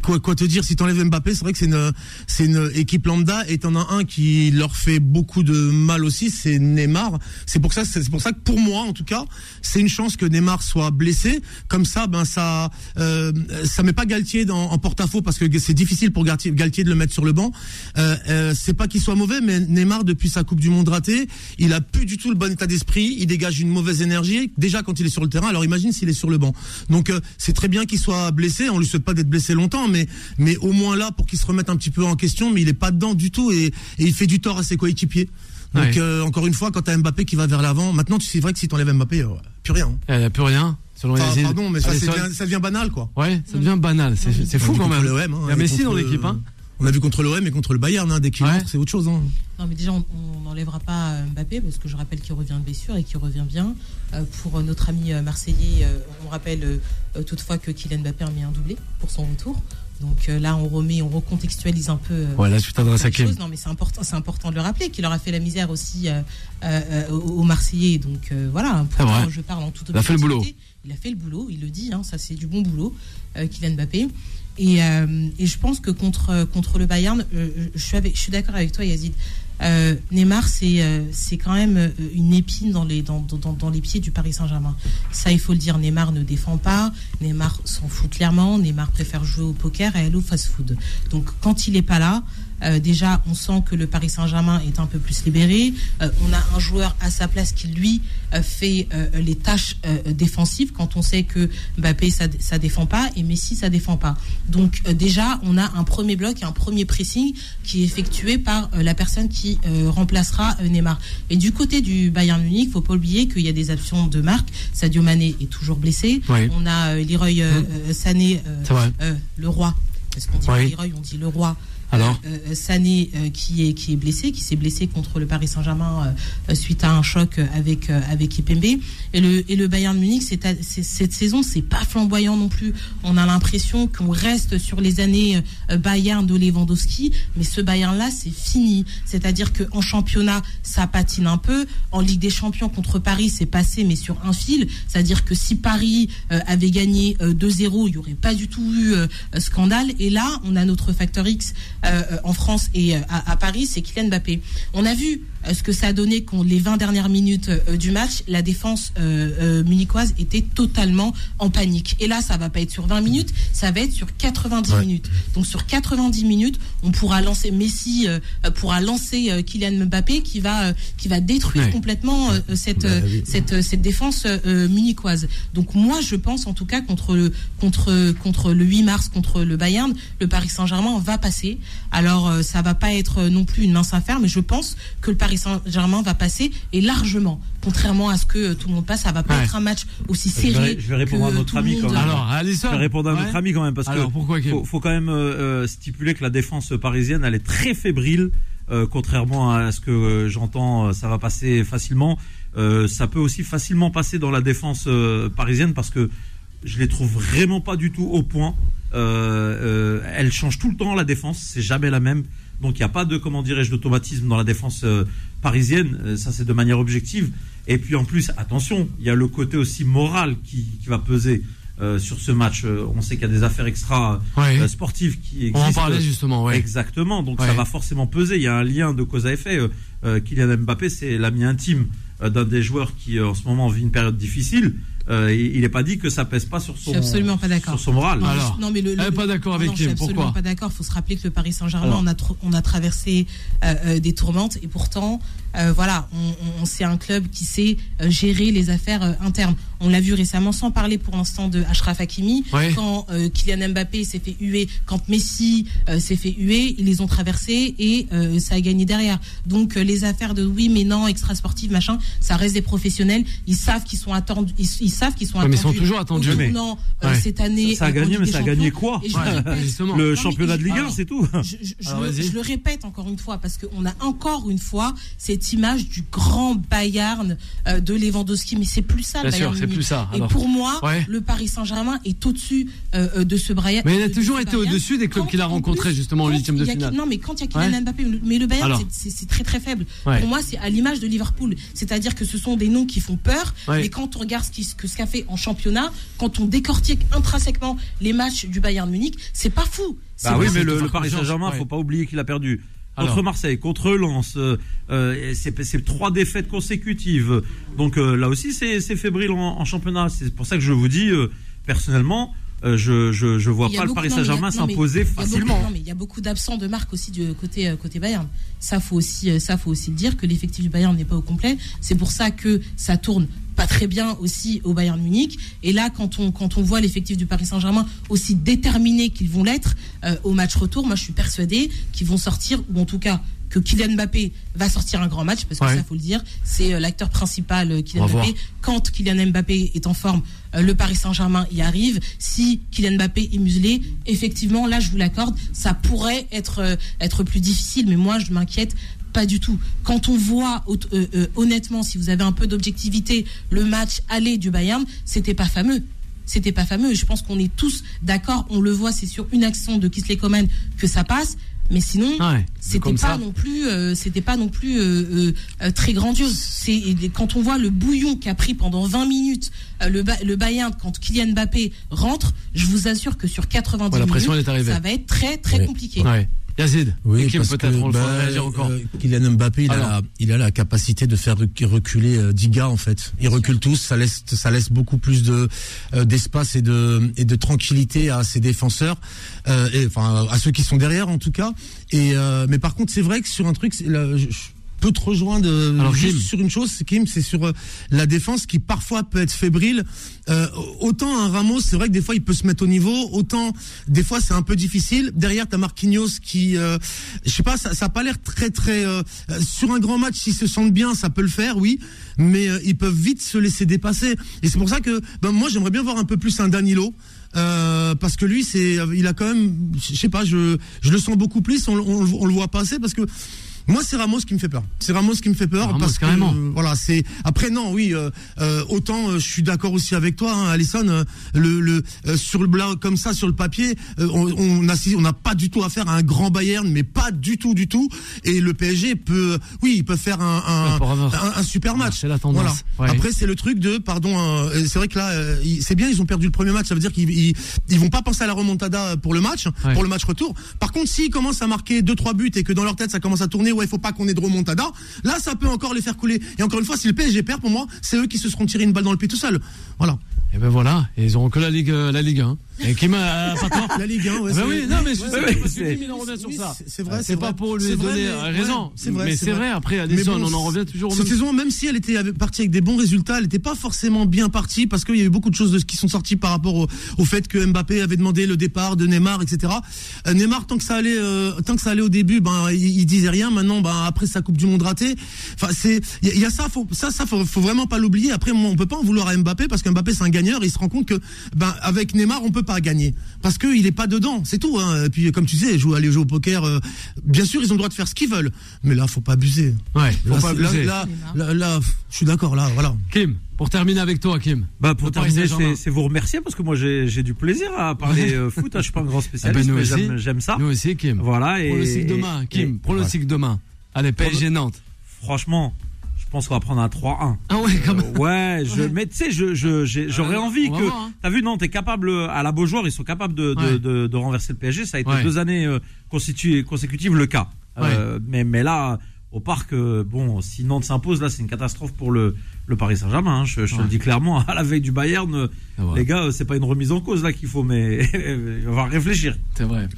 [SPEAKER 4] quoi, quoi te dire si t'enlèves Mbappé, c'est vrai que c'est une c'est une équipe lambda et t'en as un qui leur fait beaucoup de mal aussi, c'est Neymar. C'est pour ça, c'est pour ça que pour moi, en tout cas, c'est une chance que Neymar soit blessé. Comme ça, ben ça, euh, ça met pas Galtier dans, en porte-à-faux parce que c'est difficile pour Galtier, Galtier de le mettre sur le banc. Euh, euh, c'est pas qu'il soit mauvais, mais Neymar depuis sa Coupe du Monde ratée, il a plus du tout le bon état d'esprit. Il dégage une mauvaise énergie déjà quand il est sur le terrain. Alors imagine s'il est sur le banc. Donc euh, c'est très bien qu'il soit blessé. On lui souhaite pas d'être blessé longtemps. mais mais au moins là pour qu'il se remette un petit peu en question, mais il est pas dedans du tout et, et il fait du tort à ses coéquipiers. Donc euh, encore une fois, quand t'as Mbappé qui va vers l'avant, maintenant tu sais vrai que si t'enlèves Mbappé, euh, plus rien. hein.
[SPEAKER 2] Il n'y a plus rien. Selon
[SPEAKER 4] Enfin,
[SPEAKER 2] Yazid.
[SPEAKER 4] pardon, mais ça, c'est bien- ça devient banal quoi.
[SPEAKER 2] Ouais, ça devient banal. C'est c'est fou quand même.
[SPEAKER 4] hein,
[SPEAKER 2] Il y a Messi dans l'équipe, hein.
[SPEAKER 4] On a vu contre l'OM et contre le Bayern, hein, dès qu'il
[SPEAKER 2] Ouais.
[SPEAKER 4] entre, c'est autre chose. Hein.
[SPEAKER 3] Non, mais déjà, on n'enlèvera pas euh, Mbappé, parce que je rappelle qu'il revient de blessure et qu'il revient bien. Euh, pour euh, notre ami Marseillais, euh, on rappelle euh, toutefois que Kylian Mbappé a mis un doublé pour son retour. Donc euh, là, on remet, on recontextualise un peu. euh,
[SPEAKER 2] Ouais, là, tu t'adresses à.
[SPEAKER 3] Non, mais c'est important, c'est important de le rappeler qu'il leur a fait la misère aussi euh, euh, euh, aux Marseillais. Donc euh, voilà,
[SPEAKER 2] C'est
[SPEAKER 3] pourtant,
[SPEAKER 2] vrai.
[SPEAKER 3] je parle en toute
[SPEAKER 2] Il a fait le boulot.
[SPEAKER 3] Il a fait le boulot, il le dit, hein, ça c'est du bon boulot, euh, Kylian Mbappé. Et, euh, et je pense que contre, contre le Bayern, euh, je suis, d'accord avec toi, Yazid. Euh, Neymar, c'est euh, quand même euh, une épine dans les, dans, dans, dans les pieds du Paris Saint-Germain. Ça, il faut le dire, Neymar ne défend pas, Neymar s'en fout clairement, Neymar préfère jouer au poker et aller au fast-food. Donc quand il n'est pas là, euh, déjà, on sent que le Paris Saint-Germain est un peu plus libéré. Euh, on a un joueur à sa place qui, lui, euh, fait les tâches défensives quand on sait que Mbappé, ça, ça défend pas et Messi, ça défend pas. Donc, déjà, on a un premier bloc et un premier pressing qui est effectué par la personne qui remplacera Neymar. Et du côté du Bayern Munich, faut pas oublier qu'il y a des options de marque. Sadio Mané est toujours blessé.
[SPEAKER 2] Oui.
[SPEAKER 3] On a Leroy euh, Sané, le roi. Parce qu'on dit
[SPEAKER 2] Oui.
[SPEAKER 3] Leroy, on dit le roi.
[SPEAKER 2] Alors
[SPEAKER 3] Euh, euh, Sané euh, qui est qui est blessé, qui s'est blessé contre le Paris Saint-Germain suite à un choc avec avec Kipembe et le et le Bayern Munich c'est cette saison c'est pas flamboyant non plus. On a l'impression qu'on reste sur les années Bayern de Lewandowski, mais ce Bayern là c'est fini. C'est-à-dire que en championnat ça patine un peu, en Ligue des Champions contre Paris c'est passé mais sur un fil. C'est-à-dire que si Paris euh, avait gagné euh, 2-0, il y aurait pas du tout eu euh, scandale. Et là on a notre facteur X en France et euh, à, à Paris, c'est Kylian Mbappé. On a vu euh, ce que ça a donné quand les 20 dernières minutes euh, du match, la défense euh, euh, munichoise était totalement en panique. Et là, ça va pas être sur 20 minutes, ça va être sur 90
[SPEAKER 4] Ouais.
[SPEAKER 3] minutes. Donc sur 90 minutes, on pourra lancer Messi, euh, euh, pourra lancer euh, Kylian Mbappé qui va euh, qui va détruire
[SPEAKER 2] Ouais.
[SPEAKER 3] complètement euh, cette
[SPEAKER 4] Bah,
[SPEAKER 3] euh, cette euh, cette défense euh, munichoise. Donc moi, je pense en tout cas contre le contre contre le 8 mars contre le Bayern, le Paris Saint-Germain va passer. Alors euh, ça va pas être euh, non plus une mince affaire, mais je pense que le Paris Saint-Germain va passer et largement. Contrairement à ce que euh, tout le monde passe, ça va pas
[SPEAKER 2] Ouais.
[SPEAKER 3] être un match aussi
[SPEAKER 6] Je vais-
[SPEAKER 3] serré.
[SPEAKER 6] je vais répondre
[SPEAKER 3] que
[SPEAKER 6] à notre ami quand même.
[SPEAKER 2] Alors, Alisson.
[SPEAKER 6] Je vais répondre à
[SPEAKER 2] Ouais.
[SPEAKER 6] notre ami quand même parce
[SPEAKER 2] Alors,
[SPEAKER 6] que
[SPEAKER 2] pourquoi,
[SPEAKER 6] faut, faut quand même euh, euh, stipuler que la défense parisienne elle est très fébrile euh, contrairement à ce que euh, j'entends ça va passer facilement Euh, ça peut aussi facilement passer dans la défense euh, parisienne parce que je les trouve vraiment pas du tout au point euh, euh, elle change tout le temps la défense c'est jamais la même donc il n'y a pas de comment dirais-je d'automatisme dans la défense euh, parisienne Euh, ça c'est de manière objective et puis en plus attention il y a le côté aussi moral qui, qui va peser euh, sur ce match. Euh, on sait qu'il y a des affaires extra
[SPEAKER 2] Ouais.
[SPEAKER 6] euh, sportives qui
[SPEAKER 2] On en
[SPEAKER 6] existent.
[SPEAKER 2] parlait justement, ouais.
[SPEAKER 6] Exactement. Donc
[SPEAKER 2] Ouais.
[SPEAKER 6] ça va forcément peser. Il y a un lien de cause à effet. Kylian Mbappé, c'est l'ami intime d'un des joueurs qui en ce moment vit une période difficile. Euh, il n'est pas dit que ça pèse pas sur son,
[SPEAKER 3] suis absolument pas d'accord.
[SPEAKER 6] sur son moral.
[SPEAKER 3] Non,
[SPEAKER 2] Alors,
[SPEAKER 3] je- non, mais le,
[SPEAKER 2] elle pas d'accord avec
[SPEAKER 3] non, je suis absolument
[SPEAKER 2] pourquoi
[SPEAKER 3] pas d'accord. Il faut se rappeler que le Paris Saint-Germain, on a, tr- on a traversé euh, euh, des tourmentes et pourtant, euh, voilà, on, on- on- c'est un club qui sait gérer les affaires euh, internes. On l'a vu récemment, sans parler pour l'instant de Ashraf Hakimi,
[SPEAKER 2] Ouais.
[SPEAKER 3] quand euh, Kylian Mbappé s'est fait huer, quand Messi euh, s'est fait huer, ils les ont traversés et euh, ça a gagné derrière. Donc euh, les affaires de oui mais non extra sportives machin, ça reste des professionnels. Ils savent qu'ils sont attendus, ils, ils savent qu'ils sont
[SPEAKER 2] Ouais, mais
[SPEAKER 3] attendus.
[SPEAKER 2] ils sont toujours attendus.
[SPEAKER 6] Mais-
[SPEAKER 3] euh,
[SPEAKER 2] Ouais.
[SPEAKER 3] cette année.
[SPEAKER 6] Ça a gagné, mais ça a gagné quoi
[SPEAKER 3] le répète, [laughs] Non,
[SPEAKER 6] championnat de Ligue 1,
[SPEAKER 3] alors,
[SPEAKER 6] c'est tout.
[SPEAKER 3] je, je- je
[SPEAKER 2] Alors,
[SPEAKER 3] le,
[SPEAKER 2] vas-y.
[SPEAKER 3] je le répète encore une fois parce qu'on a encore une fois cette image du grand Bayern euh, de Lewandowski, mais c'est plus ça.
[SPEAKER 2] Bien
[SPEAKER 3] Bayern.
[SPEAKER 2] Plus ça.
[SPEAKER 3] Et
[SPEAKER 2] Alors,
[SPEAKER 3] pour moi,
[SPEAKER 2] Ouais.
[SPEAKER 3] le Paris Saint-Germain est au-dessus euh, euh, de ce Bayern.
[SPEAKER 2] Mais il a toujours été au-dessus des clubs qu'il a
[SPEAKER 3] en
[SPEAKER 2] rencontrés, justement, en huitième de finale.
[SPEAKER 3] Non, mais quand il y a Kylian
[SPEAKER 2] Ouais.
[SPEAKER 3] Mbappé, mais le Bayern, c'est- très très faible.
[SPEAKER 2] Ouais.
[SPEAKER 3] Pour moi, c'est à l'image de Liverpool. C'est-à-dire que ce sont des noms qui font peur,
[SPEAKER 2] Ouais.
[SPEAKER 3] mais quand on regarde ce qui- ce que ce qu'a fait en championnat, quand on décortique intrinsèquement les matchs du Bayern Munich, c'est pas fou.
[SPEAKER 6] Bah oui, mais le, le Paris Saint-Germain,
[SPEAKER 2] ouais.
[SPEAKER 6] faut pas oublier qu'il a perdu contre. Marseille, contre Lens. euh, euh, c'est trois défaites consécutives. Donc euh, là aussi, c'est c'est fébrile en, en championnat. C'est pour ça que je vous dis, euh, personnellement, euh, je, je, je vois pas le Paris Saint-Germain s'imposer facilement.
[SPEAKER 3] non, mais il y a beaucoup d'absents de marque aussi du côté, euh, côté Bayern. Ça, faut aussi, euh, ça, faut aussi le dire que l'effectif du Bayern n'est pas au complet. C'est pour ça que ça tourne pas très bien aussi au Bayern Munich. Et là, quand on, quand on voit l'effectif du Paris Saint-Germain aussi déterminé qu'ils vont l'être au match retour, moi je suis persuadé qu'ils vont sortir, ou en tout cas que Kylian Mbappé va sortir un grand match, parce que ça faut le dire, c'est l'acteur principal Kylian Mbappé. Quand Kylian Mbappé est en forme, euh, le Paris Saint-Germain y arrive. Si Kylian Mbappé est muselé, effectivement, là, je vous l'accorde, ça pourrait être, euh, être plus difficile, mais moi, je m'inquiète pas du tout. Quand on voit euh, honnêtement, si vous avez un peu d'objectivité, le match aller du Bayern, c'était pas fameux. C'était pas fameux. Je pense qu'on est tous d'accord. On le voit, c'est sur une action de Kisley Coman que ça passe. Mais sinon, c'était pas, non plus, c'était pas non plus très grandiose. C'est quand on voit le bouillon qu'a pris pendant 20 minutes euh, le, le, Bayern quand Kylian Mbappé rentre, je vous assure que sur 90 minutes, ça va être très très compliqué.
[SPEAKER 2] Yazid,
[SPEAKER 4] oui, peut-être bah, euh, Kylian Mbappé, il, a la, il a la capacité de faire reculer euh, 10 gars en fait. Il recule tous, ça laisse ça laisse beaucoup plus de euh, d'espace et de et de tranquillité à ses défenseurs, euh, et, enfin à ceux qui sont derrière en tout cas. Et mais par contre, c'est vrai que sur un truc, là, je, peux te rejoindre Alors, juste sur une chose, Kim, c'est sur euh, la défense qui parfois peut être fébrile. Euh, autant un Ramos, c'est vrai que des fois il peut se mettre au niveau, autant des fois c'est un peu difficile. Derrière, t'as Marquinhos qui, euh, je sais pas, ça, ça a pas l'air très très euh, sur un grand match. S'ils se sentent bien, ça peut le faire, oui, mais ils peuvent vite se laisser dépasser. Et c'est pour ça que ben, moi j'aimerais bien voir un peu plus un Danilo. Euh, parce que lui, c'est, il a quand même, je sais pas, je, je le sens beaucoup plus. On, on, on le voit passer parce que moi, c'est Ramos qui me fait peur. C'est Ramos qui me fait peur parce que euh, voilà, c'est après non, oui, euh, euh autant euh, je suis d'accord aussi avec toi, hein, Alison. le, le sur le blanc comme ça, sur le papier, on, on a on n'a pas du tout affaire à un grand Bayern, mais pas du tout, du tout. Et le PSG peut, oui, il peut faire un un, un, super match.
[SPEAKER 2] C'est la tendance.
[SPEAKER 4] Voilà. Après, c'est le truc de, pardon, c'est vrai que là, c'est bien, ils ont perdu le premier match. Ça veut dire qu'ils ils, ils, vont pas penser à la remontada pour le match, pour le match retour. Par contre, s'ils commencent à marquer deux trois buts et que dans leur tête ça commence à tourner ouais, il faut pas qu'on ait de remontada. Là, ça peut encore les faire couler. Et encore une fois, si le PSG perd, pour moi, c'est eux qui se seront tirés une balle dans le pied tout seul. Voilà.
[SPEAKER 2] Et ben voilà, ils auront que la Ligue, euh, la Ligue 1. Et qui m'a pas tort.
[SPEAKER 4] La Ligue 1, ouais.
[SPEAKER 2] Ben oui, non, mais je sais ouais, parce que Kim, il en revient sur ça. C'est vrai, c'est pas pour lui donner raison. C'est vrai. Mais c'est vrai, après, Addison, on en revient toujours au
[SPEAKER 4] Cette saison, même si elle était partie avec des bons résultats, elle n'était pas forcément bien partie parce qu'il y a eu beaucoup de choses qui sont sorties par rapport au, fait que Mbappé avait demandé le départ de Neymar, etc. Euh, Neymar, tant que ça allait, euh, tant que ça allait au début, ben, il, disait rien. Maintenant, ben, après sa Coupe du Monde ratée. Enfin, c'est, il y, a ça, faut, ça, ça, faut, faut vraiment pas l'oublier. Après, on peut pas en vouloir à Mbappé parce qu'Mbappé, c'est un gagneur. il se rend compte que, ben, avec Neymar, on peut pas gagner parce qu'il est pas dedans, c'est tout. Hein. Et puis comme tu sais, jouer, aller jouer au poker, euh, bien sûr ils ont le droit de faire ce qu'ils veulent, mais là faut pas abuser.
[SPEAKER 2] Ouais, faut pas abuser.
[SPEAKER 4] Là, là, je suis d'accord là, voilà.
[SPEAKER 2] Kim, pour terminer avec toi, Kim.
[SPEAKER 6] Bah pour terminer, c'est vous remercier parce que moi j'ai du plaisir à parler [laughs] euh, foot. Hein. Je suis pas un grand spécialiste, ah ben mais j'aime ça.
[SPEAKER 2] Nous aussi, Kim.
[SPEAKER 6] Voilà.
[SPEAKER 2] Et, pronostic demain, Kim. Pronostic demain. Allez, PSG Nantes.
[SPEAKER 6] Franchement, pense qu'on va prendre un 3-1.
[SPEAKER 2] Ah ouais, quand même.
[SPEAKER 6] Euh, ouais, je, mais tu sais, je, je, j'aurais envie que. Hein. T'as vu, non, t'es capable, à la Beaujoire, ils sont capables de, de, de, de, renverser le PSG. Ça a été deux années euh, consécutives le cas. Euh, mais, mais là, au parc, euh, bon, si Nantes s'impose, là, c'est une catastrophe pour le, le Paris Saint-Germain. Hein. Je, je te le dis clairement, à la veille du Bayern, euh, ah les gars, c'est pas une remise en cause là qu'il faut, mais [laughs] on va réfléchir.
[SPEAKER 2] C'est vrai.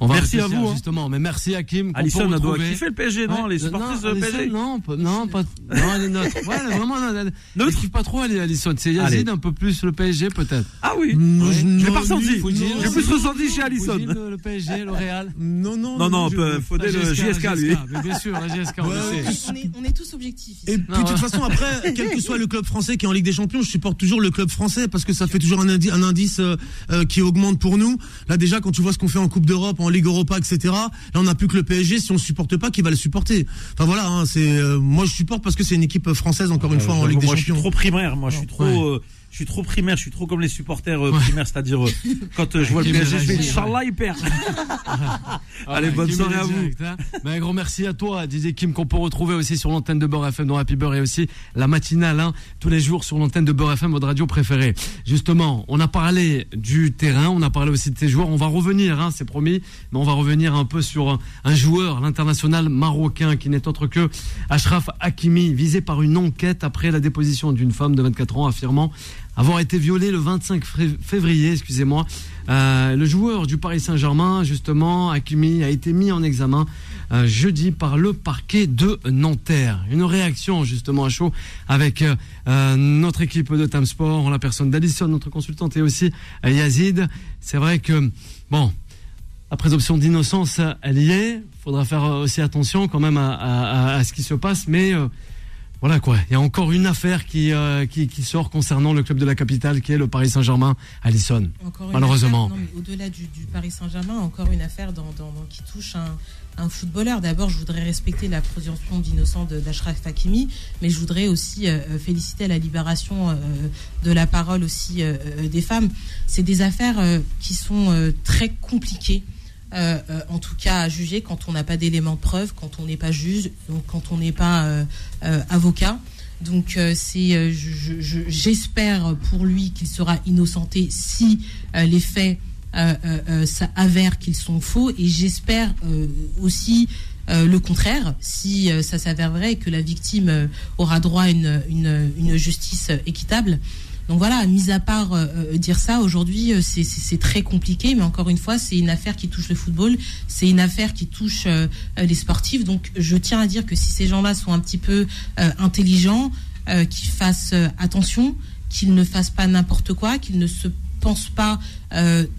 [SPEAKER 2] On va merci à vous, hein. justement. Mais merci Hakim.
[SPEAKER 6] Alisson a doit kiffer le PSG, non Les supporters
[SPEAKER 2] du PSG. Non, [laughs] non, pas. Non, elle est neutre. Ouais, vraiment, elle, [laughs] elle kiffe pas trop Alisson. C'est Yazid un peu plus le PSG peut-être.
[SPEAKER 6] Ah oui. Je l'ai pas ressenti. J'ai plus ressenti chez Alisson.
[SPEAKER 2] Le PSG, le Real.
[SPEAKER 4] Non, non.
[SPEAKER 6] Non, non, faudrait le JSK lui.
[SPEAKER 2] Bien sûr, la JSK.
[SPEAKER 3] On est tous objectifs.
[SPEAKER 4] Et puis de toute façon après que soit le club français qui est en Ligue des Champions, je supporte toujours le club français parce que ça fait toujours un, indice euh, euh, qui augmente pour nous. Là déjà, quand tu vois ce qu'on fait en Coupe d'Europe, en Ligue Europa, etc. Là, on n'a plus que le PSG. Si on le supporte pas, qui va le supporter? Enfin voilà, hein, c'est euh, moi je supporte parce que c'est une équipe française encore une fois en Ligue des Champions. Je
[SPEAKER 6] suis trop primaire, moi je suis trop je suis trop primaire, je suis trop comme les supporters euh, primaires, c'est-à-dire euh, quand euh, je vois le PSG, je fais Inch'Allah, il perd. [laughs] Allez, bonne soirée à vous.
[SPEAKER 2] Hein. Ben, un grand merci à toi, Didier Kim, qu'on peut retrouver aussi sur l'antenne de Beurre FM dans Happy Beurre et aussi la matinale, hein, tous les jours sur l'antenne de Beurre FM, votre radio préférée. Justement, on a parlé du terrain, on a parlé aussi de tes joueurs, on va revenir, hein, c'est promis, mais on va revenir un peu sur un, joueur, l'international marocain, qui n'est autre que Ashraf Hakimi, visé par une enquête après la déposition d'une femme de 24 ans affirmant avoir été violé le 25 février, excusez-moi. Euh, le joueur du Paris Saint-Germain, justement, Hakimi, a été mis en examen euh, jeudi par le parquet de Nanterre. Une réaction justement à chaud avec euh, notre équipe de Time Sport, la personne d'Alison, notre consultante, et aussi Yazid. C'est vrai que, bon, la présomption d'innocence, elle y est. Faudra faire aussi attention quand même à ce qui se passe, mais voilà quoi. Il y a encore une affaire qui, euh, qui, sort concernant le club de la capitale qui est le Paris Saint-Germain à Lissonne. Malheureusement.
[SPEAKER 3] Au-delà du, Paris Saint-Germain, encore une affaire dans, qui touche un, footballeur. D'abord, je voudrais respecter la présomption d'innocence d'Ashraf Hakimi, mais je voudrais aussi euh, féliciter la libération euh, de la parole aussi des femmes. C'est des affaires qui sont très compliquées. Euh, euh, en tout cas à juger quand on n'a pas d'éléments de preuve, quand on n'est pas juge, donc quand on n'est pas euh, avocat. Donc j'espère pour lui qu'il sera innocenté si les faits ça avère qu'ils sont faux, et j'espère aussi le contraire, si ça s'avère vrai et que la victime aura droit à une justice équitable. Donc voilà, mis à part euh, euh, dire ça, aujourd'hui, euh, c'est très compliqué, mais encore une fois, c'est une affaire qui touche le football, c'est une affaire qui touche les sportifs. Donc je tiens à dire que si ces gens-là sont un petit peu intelligents, qu'ils fassent attention, qu'ils ne fassent pas n'importe quoi, qu'ils ne se pensent pas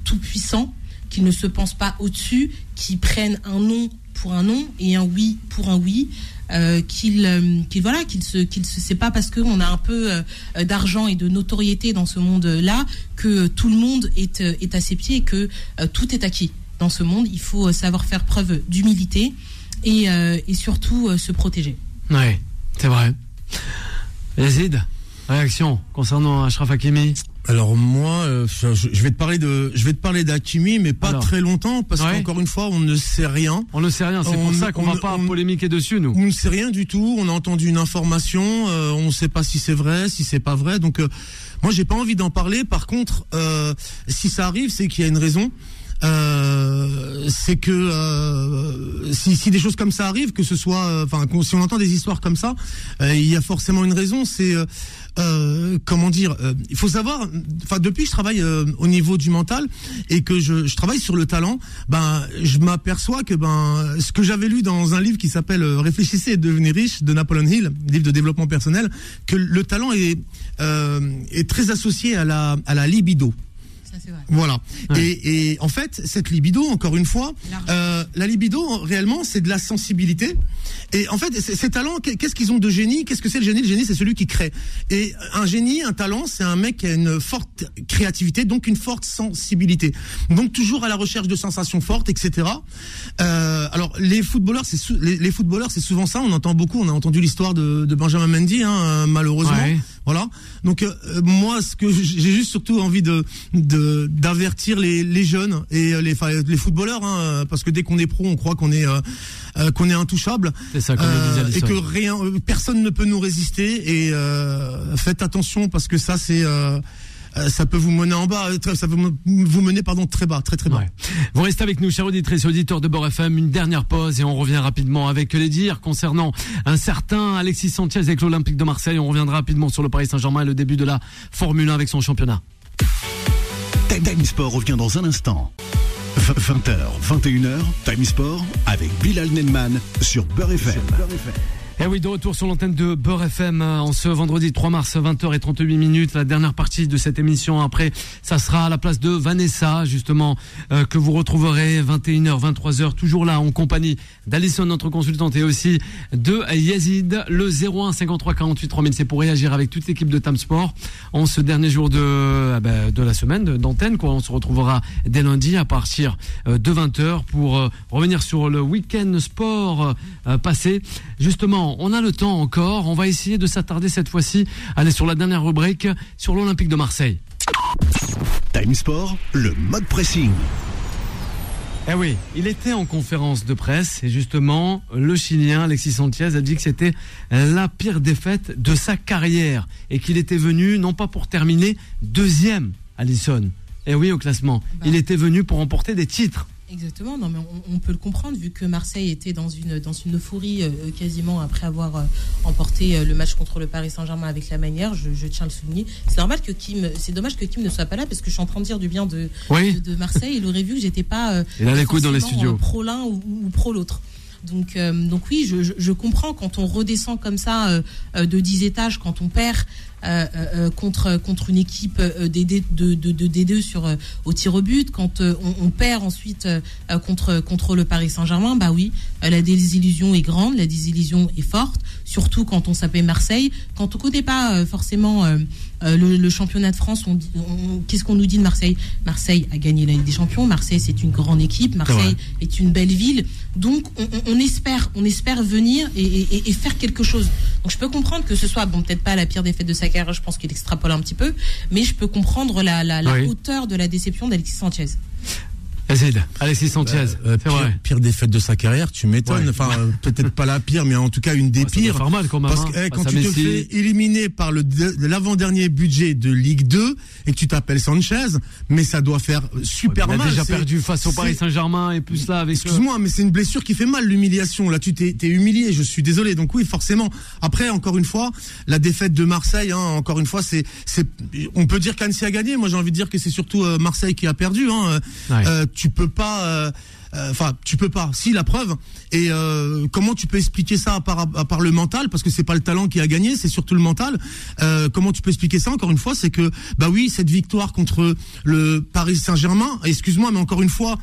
[SPEAKER 3] tout puissants, qu'ils ne se pensent pas au-dessus, qu'ils prennent un non pour un non et un oui pour un oui. Euh, qu'il euh, voilà qu'il se qu'il se c'est pas parce qu'on a un peu euh, d'argent et de notoriété dans ce monde là que tout le monde est est à ses pieds et que tout est acquis. Dans ce monde il faut savoir faire preuve d'humilité et, et surtout se protéger.
[SPEAKER 2] Ouais c'est vrai. Yazid réaction concernant Ashraf Hakimi?
[SPEAKER 4] Alors moi, euh, je, vais te parler de, je vais te parler d'Akimi, mais pas très longtemps parce qu'encore une fois, on ne sait rien.
[SPEAKER 2] On ne sait rien, c'est pour ça qu'on va pas polémiquer dessus, nous.
[SPEAKER 4] On ne sait rien du tout. On a entendu une information, euh, on ne sait pas si c'est vrai, si c'est pas vrai. Donc, euh, moi, j'ai pas envie d'en parler. Par contre, si ça arrive, c'est qu'il y a une raison. c'est que si, si, des choses comme ça arrivent, que ce soit, enfin, si on entend des histoires comme ça, il y a forcément une raison. C'est euh, comment dire euh, Il faut savoir. Enfin, depuis que je travaille euh, au niveau du mental et que je, je, travaille sur le talent, ben, je m'aperçois que ben, ce que j'avais lu dans un livre qui s'appelle Réfléchissez et devenez riche de Napoleon Hill, livre de développement personnel, que le talent est est très associé à la à la libido. Voilà. Et, et, en fait, cette libido, encore une fois, euh, la libido, réellement, c'est de la sensibilité. Et en fait, ces talents, qu'est-ce qu'ils ont de génie? Qu'est-ce que c'est le génie? Le génie, c'est celui qui crée. Et un génie, un talent, c'est un mec qui a une forte créativité, donc une forte sensibilité. Donc toujours à la recherche de sensations fortes, etc. Euh, alors les footballeurs, c'est les, les, footballeurs, c'est souvent ça. On entend beaucoup. On a entendu l'histoire de, de, Benjamin Mendy, hein, malheureusement. Voilà. Donc euh, moi, ce que j'ai juste surtout envie de, de d'avertir les, les, jeunes et euh, les, les footballeurs, hein, parce que dès qu'on est pro, on croit qu'on est euh, euh qu'on est intouchable.
[SPEAKER 2] C'est ça, comme euh,
[SPEAKER 4] et que rien, personne ne peut nous résister. Et euh, faites attention parce que ça, c'est ça peut vous mener en bas, ça peut vous mener pardon très bas, très très bas.
[SPEAKER 2] Vous restez avec nous, chers auditrices et auditeurs de Bord FM, une dernière pause et on revient rapidement avec les dires concernant un certain Alexis Sanchez avec l'Olympique de Marseille. On reviendra rapidement sur le Paris Saint-Germain et le début de la Formule 1 avec son championnat.
[SPEAKER 1] Time Sport revient dans un instant. 20h, 21h, Time Sport avec Bilal Nenman sur Beurre FM.
[SPEAKER 2] Eh oui, de retour sur l'antenne de Beurre FM euh, en ce vendredi 3 mars 20h38 minutes. La dernière partie de cette émission. Après, ça sera à la place de Vanessa, justement, euh, que vous retrouverez 21h, 23h, toujours là en compagnie d'Alison, notre consultante, et aussi de Yazid, le 01 53 48 3000. C'est pour réagir avec toute l'équipe de Tam Sport en ce dernier jour de, ben, de la semaine d'antenne. Quoi. On se retrouvera dès lundi à partir euh, de 20h pour revenir sur le week-end sport passé. Justement, on a le temps encore. On va essayer de s'attarder cette fois-ci. Aller sur la dernière rubrique sur l'Olympique de Marseille.
[SPEAKER 1] Time Sport, le mode pressing.
[SPEAKER 2] Eh oui, il était en conférence de presse et justement, le Chilien Alexis Sanchez a dit que c'était la pire défaite de sa carrière et qu'il était venu non pas pour terminer deuxième à Lissonne. Eh oui, au classement. Bah. Il était venu pour remporter des titres.
[SPEAKER 3] Exactement, non mais on, peut le comprendre vu que Marseille était dans une dans une euphorie euh, quasiment après avoir euh, emporté euh, le match contre le Paris Saint-Germain avec la manière, je, tiens à le souligner. C'est normal que Kim, c'est dommage que Kim ne soit pas là parce que je suis en train de dire du bien de de, Marseille. Il aurait vu que j'étais pas
[SPEAKER 2] Il a dans les studios.
[SPEAKER 3] pro l'un ou, pro l'autre. Donc, donc oui, je, je, comprends quand on redescend comme ça de 10 étages, quand on perd euh, euh, euh, contre contre une équipe de, de, de, D2 sur au tir au but, quand on, perd ensuite contre contre le Paris Saint-Germain, bah oui, la désillusion est grande, la désillusion est forte, surtout quand on s'appelle Marseille, quand on connaît pas forcément le, championnat de France, on, qu'est-ce qu'on nous dit de Marseille? Marseille a gagné la Ligue des Champions. Marseille, c'est une grande équipe. Marseille est, une belle ville. Donc, on, espère, on espère venir et, et, faire quelque chose. Donc, je peux comprendre que ce soit, bon, peut-être pas la pire défaite de sa je pense qu'il extrapole un petit peu, mais je peux comprendre la, hauteur de la déception d'Alexis Sanchez.
[SPEAKER 2] Alexis Sanchez,
[SPEAKER 4] euh, euh, pire, défaite de sa carrière, tu m'étonnes. Enfin, euh, peut-être pas la pire, mais en tout cas une des pires.
[SPEAKER 2] Ça mal quand même.
[SPEAKER 4] Parce que hein. quand tu te fais éliminer par le l'avant-dernier budget de Ligue 2 et que tu t'appelles Sanchez, mais ça doit faire super mal.
[SPEAKER 2] Il a déjà perdu face au Paris Saint-Germain et plus là avec.
[SPEAKER 4] Excuse-moi, mais c'est une blessure qui fait mal l'humiliation. Là, tu t'es humilié. Je suis désolé. Donc oui, forcément. Après, encore une fois, la défaite de Marseille. Hein, encore une fois, c'est c'est. On peut dire qu'Annecy a gagné. Moi, j'ai envie de dire que c'est surtout Marseille qui a perdu. Hein tu peux pas. Euh, euh, enfin, tu peux pas. Si la preuve. Et euh, comment tu peux expliquer ça à part, à le mental? Parce que c'est pas le talent qui a gagné, c'est surtout le mental. comment tu peux expliquer ça Encore une fois, c'est que bah oui, cette victoire contre le Paris Saint-Germain, excuse-moi, mais encore une fois,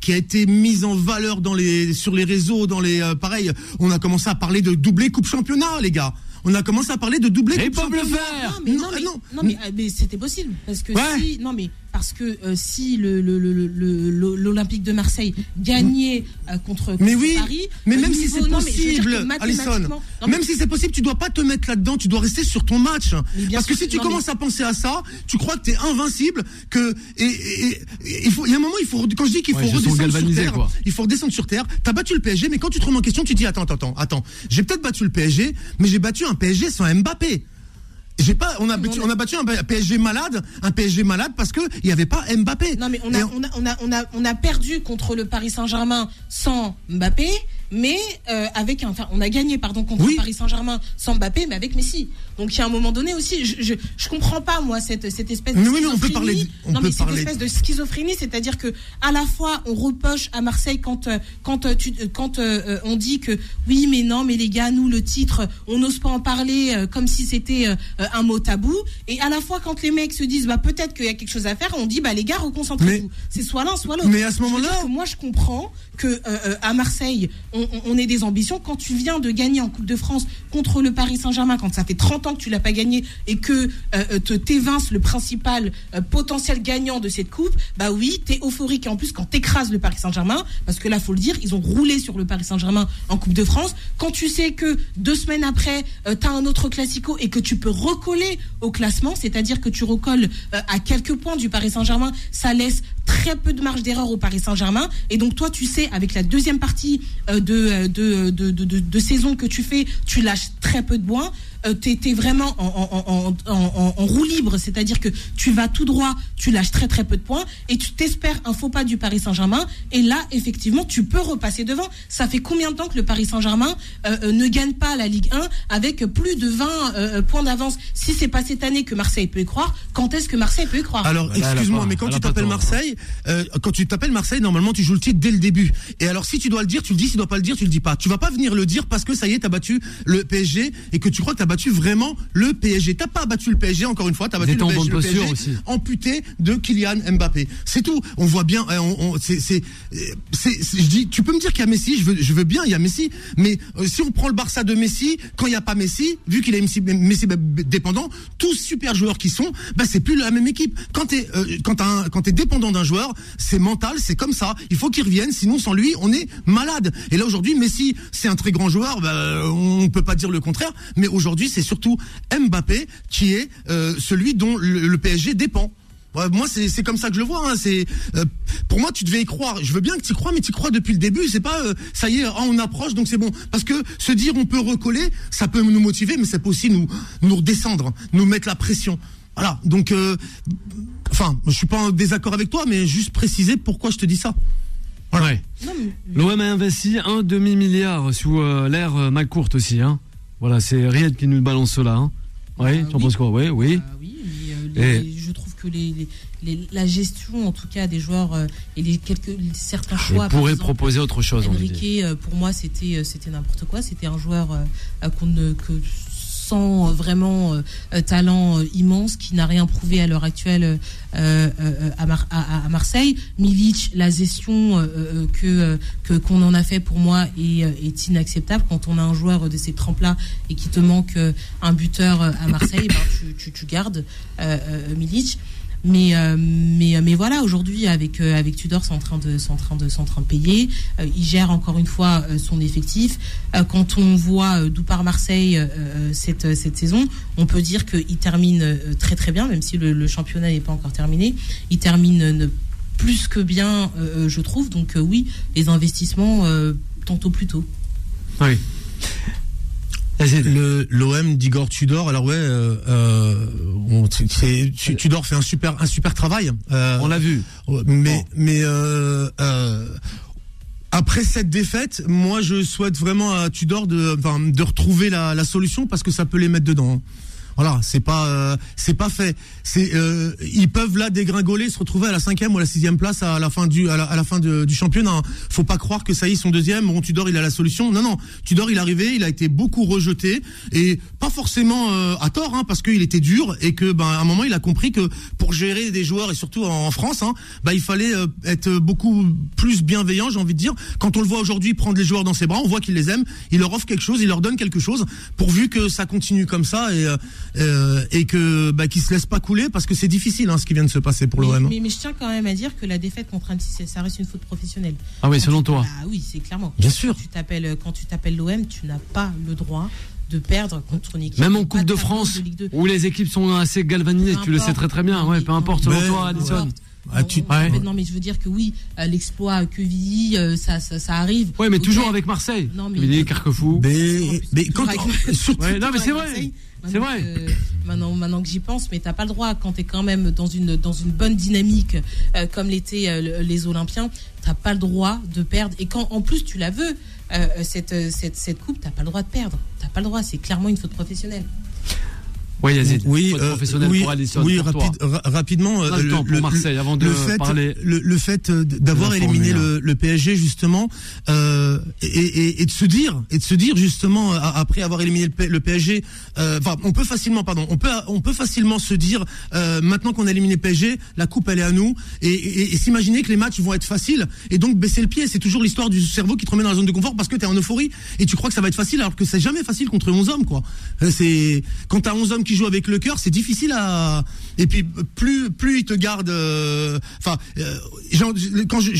[SPEAKER 4] qui a été mise en valeur dans les sur les réseaux, dans les pareil, on a commencé à parler de doubler coupe championnat, les gars on a commencé à parler de doubler.
[SPEAKER 2] coupe championnat. le faire.
[SPEAKER 3] Non, mais, non, non, mais, c'était possible parce que si, non mais parce que euh, si l'Olympique de Marseille gagnait euh, contre,
[SPEAKER 4] mais oui,
[SPEAKER 3] Paris,
[SPEAKER 4] mais même si c'est possible, Alison, même si c'est possible, tu dois pas te mettre là-dedans, tu dois rester sur ton match. Parce que si tu commences à penser à ça, tu crois que tu es invincible, que et, il faut, il y a un moment, il faut quand je dis qu'il faut redescendre sur terre, il faut redescendre sur terre. T'as battu le PSG, mais quand tu te remets en question, tu dis attends, attends, attends, j'ai peut-être battu le PSG, mais j'ai battu un PSG sans Mbappé. J'ai pas, on a, battu, on a battu un PSG malade, un PSG malade parce que il y avait pas Mbappé.
[SPEAKER 3] Non mais on a, on a, on a, on a, on a perdu contre le Paris Saint-Germain sans Mbappé mais euh, avec enfin, on a gagné pardon contre Paris Saint-Germain sans Mbappé, mais avec Messi. Donc il y a un moment donné aussi, je je, je comprends pas moi cette cette espèce de
[SPEAKER 4] mais oui, on peut parler,
[SPEAKER 3] non mais cette espèce de schizophrénie, c'est-à-dire que à la fois on reproche à Marseille quand euh, quand euh, tu quand on dit que oui mais non mais les gars nous le titre on n'ose pas en parler comme si c'était un mot tabou. Et à la fois quand les mecs se disent bah peut-être qu'il y a quelque chose à faire on dit bah les gars reconcentrez-vous. C'est soit l'un soit l'autre.
[SPEAKER 4] mais à ce moment-là
[SPEAKER 3] moi je comprends que à Marseille on, on, ait des ambitions. Quand tu viens de gagner en Coupe de France contre le Paris Saint-Germain, quand ça fait 30 ans que tu l'as pas gagné et que euh, euh, te le principal euh, potentiel gagnant de cette coupe, bah oui, tu es euphorique. Et en plus, quand t'écrases le Paris Saint-Germain, parce que là, faut le dire, ils ont roulé sur le Paris Saint-Germain en Coupe de France. Quand tu sais que deux semaines après, tu as un autre classico et que tu peux recoller au classement, c'est-à-dire que tu recolles à quelques points du Paris Saint-Germain, ça laisse très peu de marge d'erreur au Paris Saint-Germain. Et donc toi, tu sais, avec la deuxième partie de de, de, de, de, saison que tu fais, tu lâches très peu de bois. Euh, tu es, vraiment en, en, roue libre, c'est-à-dire que tu vas tout droit, tu lâches très très peu de points et tu t'espères un faux pas du Paris Saint-Germain. Et là, effectivement, tu peux repasser devant. Ça fait combien de temps que le Paris Saint-Germain euh, euh, ne gagne pas la Ligue 1 avec plus de 20 points d'avance? Si c'est pas cette année que Marseille peut y croire, quand est-ce que Marseille peut y croire?
[SPEAKER 4] Alors, excuse-moi, mais quand tu t'appelles Marseille, quand tu t'appelles Marseille, normalement, tu joues le titre dès le début. Et alors, si tu dois le dire, tu le dis. Si tu dois pas le dire, tu le dis pas. Tu vas pas venir le dire parce que ça y est, t'as battu le PSG et que tu crois que t'as battu vraiment le PSG. T'as pas battu le PSG, encore une fois, t'as battu le PSG, amputé de Kylian Mbappé. C'est tout. On voit bien, euh, on, c'est, c'est, je dis, tu peux me dire qu'il y a Messi, je veux, je veux bien, il y a Messi, mais euh, si on prend le Barça de Messi, quand il n'y a pas Messi, vu qu'il est Messi, Messi dépendant, tous super joueurs qui sont, bah c'est plus la même équipe. Quand t'es, euh, quand un, quand t'es dépendant d'un joueur, c'est mental, c'est comme ça. Il faut qu'il revienne, sinon sans lui, on est malade. Et là aujourd'hui, Messi, c'est un très grand joueur, bah, on peut pas dire le contraire, mais aujourd'hui, c'est surtout Mbappé qui est euh, celui dont le, PSG dépend. moi, c'est comme ça que je le vois. Hein. C'est euh, pour moi, tu devais y croire. Je veux bien que tu crois, mais tu crois depuis le début. C'est pas euh, ça y est, ah, on approche, donc c'est bon. Parce que se dire on peut recoller, ça peut nous motiver, mais ça peut aussi nous nous redescendre, nous mettre la pression. Voilà. Donc, enfin, je suis pas en désaccord avec toi, mais juste préciser pourquoi je te dis ça.
[SPEAKER 2] Ouais. L'OM a investi un demi-milliard sous euh, l'ère euh, McCourt aussi. Hein. Voilà, c'est Riyad qui nous balance cela. Hein. Ouais,
[SPEAKER 3] Euh,
[SPEAKER 2] tu en
[SPEAKER 3] oui.
[SPEAKER 2] penses quoi Ouais, oui.
[SPEAKER 3] Ah oui, mais, euh, je trouve que les, les- les- la gestion, en tout cas, des joueurs euh, et les quelques certains choix.
[SPEAKER 2] pourrait
[SPEAKER 3] exemple,
[SPEAKER 2] proposer autre chose.
[SPEAKER 3] Enrique, euh, pour moi, c'était euh, c'était n'importe quoi. C'était un joueur qu'on ne que sans euh, vraiment euh, euh, talent immense, qui n'a rien prouvé à l'heure actuelle à, Mar- à- à Marseille. Milic, la gestion que qu'on en a fait pour moi est, inacceptable. Quand on a un joueur de ces trempes-là et qui te manque un buteur à Marseille, ben, tu, tu, tu gardes Milic. Mais euh, mais mais voilà aujourd'hui avec euh, avec Tudor c'est en train de en train de en train de payer. Euh, il gère encore une fois euh, son effectif. Euh, quand on voit euh, d'où part Marseille euh, euh, cette cette saison on peut dire qu'il termine euh, très très bien même si le, championnat n'est pas encore terminé. Il termine euh, ne- plus que bien euh, je trouve. Donc euh, oui les investissements euh, tantôt plus tôt.
[SPEAKER 2] Oui.
[SPEAKER 4] L'OM d'Igor Tudor. Alors ouais, euh, euh, on- Tudor fait un super un super travail. Euh,
[SPEAKER 2] On l'a vu.
[SPEAKER 4] Mais mais euh, euh, après cette défaite, moi je souhaite vraiment à Tudor de de retrouver la, la solution parce que ça peut les mettre dedans. Voilà, c'est pas euh, c'est pas fait. C'est euh, ils peuvent là dégringoler, se retrouver à la cinquième ou à la sixième place à la fin du à la, à la fin du championnat. Faut pas croire que ça y est, sont deuxième. Bon, Tudor il a la solution. Non non, Tudor il est arrivé, il a été beaucoup rejeté et pas forcément euh, à tort, hein, parce qu'il était dur et que ben à un moment il a compris que pour gérer des joueurs et surtout en, France, hein, bah il fallait euh, être beaucoup plus bienveillant, j'ai envie de dire. Quand on le voit aujourd'hui prendre les joueurs dans ses bras, on voit qu'il les aime, il leur offre quelque chose, il leur donne quelque chose, pourvu que ça continue comme ça et euh, euh, et que bah, qu'ils se laissent pas couler parce que c'est difficile hein, ce qui vient de se passer pour
[SPEAKER 3] mais,
[SPEAKER 4] l'OM.
[SPEAKER 3] mais, mais je tiens quand même à dire que la défaite contre Annecy ça reste une faute professionnelle
[SPEAKER 2] Ah oui,
[SPEAKER 3] Quand
[SPEAKER 2] selon
[SPEAKER 3] tu-
[SPEAKER 2] toi.
[SPEAKER 3] Ah oui, c'est clairement.
[SPEAKER 4] Bien sûr.
[SPEAKER 3] Quand tu t'appelles, quand tu t'appelles l'OM, tu n'as pas le droit de perdre contre une équipe.
[SPEAKER 2] Même en
[SPEAKER 3] qui
[SPEAKER 2] Coupe de France,
[SPEAKER 3] place de Ligue 2.
[SPEAKER 2] où les équipes sont assez galvanisées,
[SPEAKER 3] Peu
[SPEAKER 2] tu le sais
[SPEAKER 3] importe.
[SPEAKER 2] très très bien. Ouais,
[SPEAKER 3] mais-
[SPEAKER 2] peu importe
[SPEAKER 3] non,
[SPEAKER 2] selon
[SPEAKER 4] mais-
[SPEAKER 2] toi, Addison.
[SPEAKER 4] Ah, tu-
[SPEAKER 2] ouais.
[SPEAKER 3] mais Non, mais je veux dire que oui, euh, l'exploit à Quevilly, euh, ça, ça, ça arrive.
[SPEAKER 2] Ouais, mais toujours avec Marseille.
[SPEAKER 3] Non, mais-
[SPEAKER 2] Il est Carquefou.
[SPEAKER 4] Mais, mais quand
[SPEAKER 3] Toujours avec-
[SPEAKER 4] surtout-
[SPEAKER 2] Ouais, non, mais c'est vrai. C'est vrai.
[SPEAKER 3] que- maintenant, maintenant que j'y pense, mais t'as pas le droit quand t'es quand même dans une dans une bonne dynamique euh, comme l'étaient euh, le- les Olympiens, t'as pas le droit de perdre. Et quand en plus tu la veux euh, cette, cette cette coupe, t'as pas le droit de perdre. T'as pas le droit. C'est clairement une faute professionnelle.
[SPEAKER 2] Ouais, Yazid.
[SPEAKER 4] Oui, euh, oui, oui, rapide- ra- rapidement.
[SPEAKER 2] le temps pour Marseille, avant de
[SPEAKER 4] le fait,
[SPEAKER 2] parler
[SPEAKER 4] le, le fait euh, d'avoir éliminé
[SPEAKER 2] Formule
[SPEAKER 4] le, le PSG justement euh, et, et, et de se dire et de se dire justement euh, après avoir éliminé le, PSG, euh, enfin on peut facilement, pardon, on peut on peut facilement se dire euh, maintenant qu'on a éliminé le PSG, la coupe elle est à nous et, et, s'imaginer que les matchs vont être faciles et donc baisser le pied. C'est toujours l'histoire du cerveau qui te remet dans la zone de confort parce que tu es en euphorie et tu crois que ça va être facile alors que c'est jamais facile contre 11 hommes quoi. C'est quand t'as 11 hommes qui jouent avec le cœur, c'est difficile à et puis plus plus ils te gardent euh, enfin euh,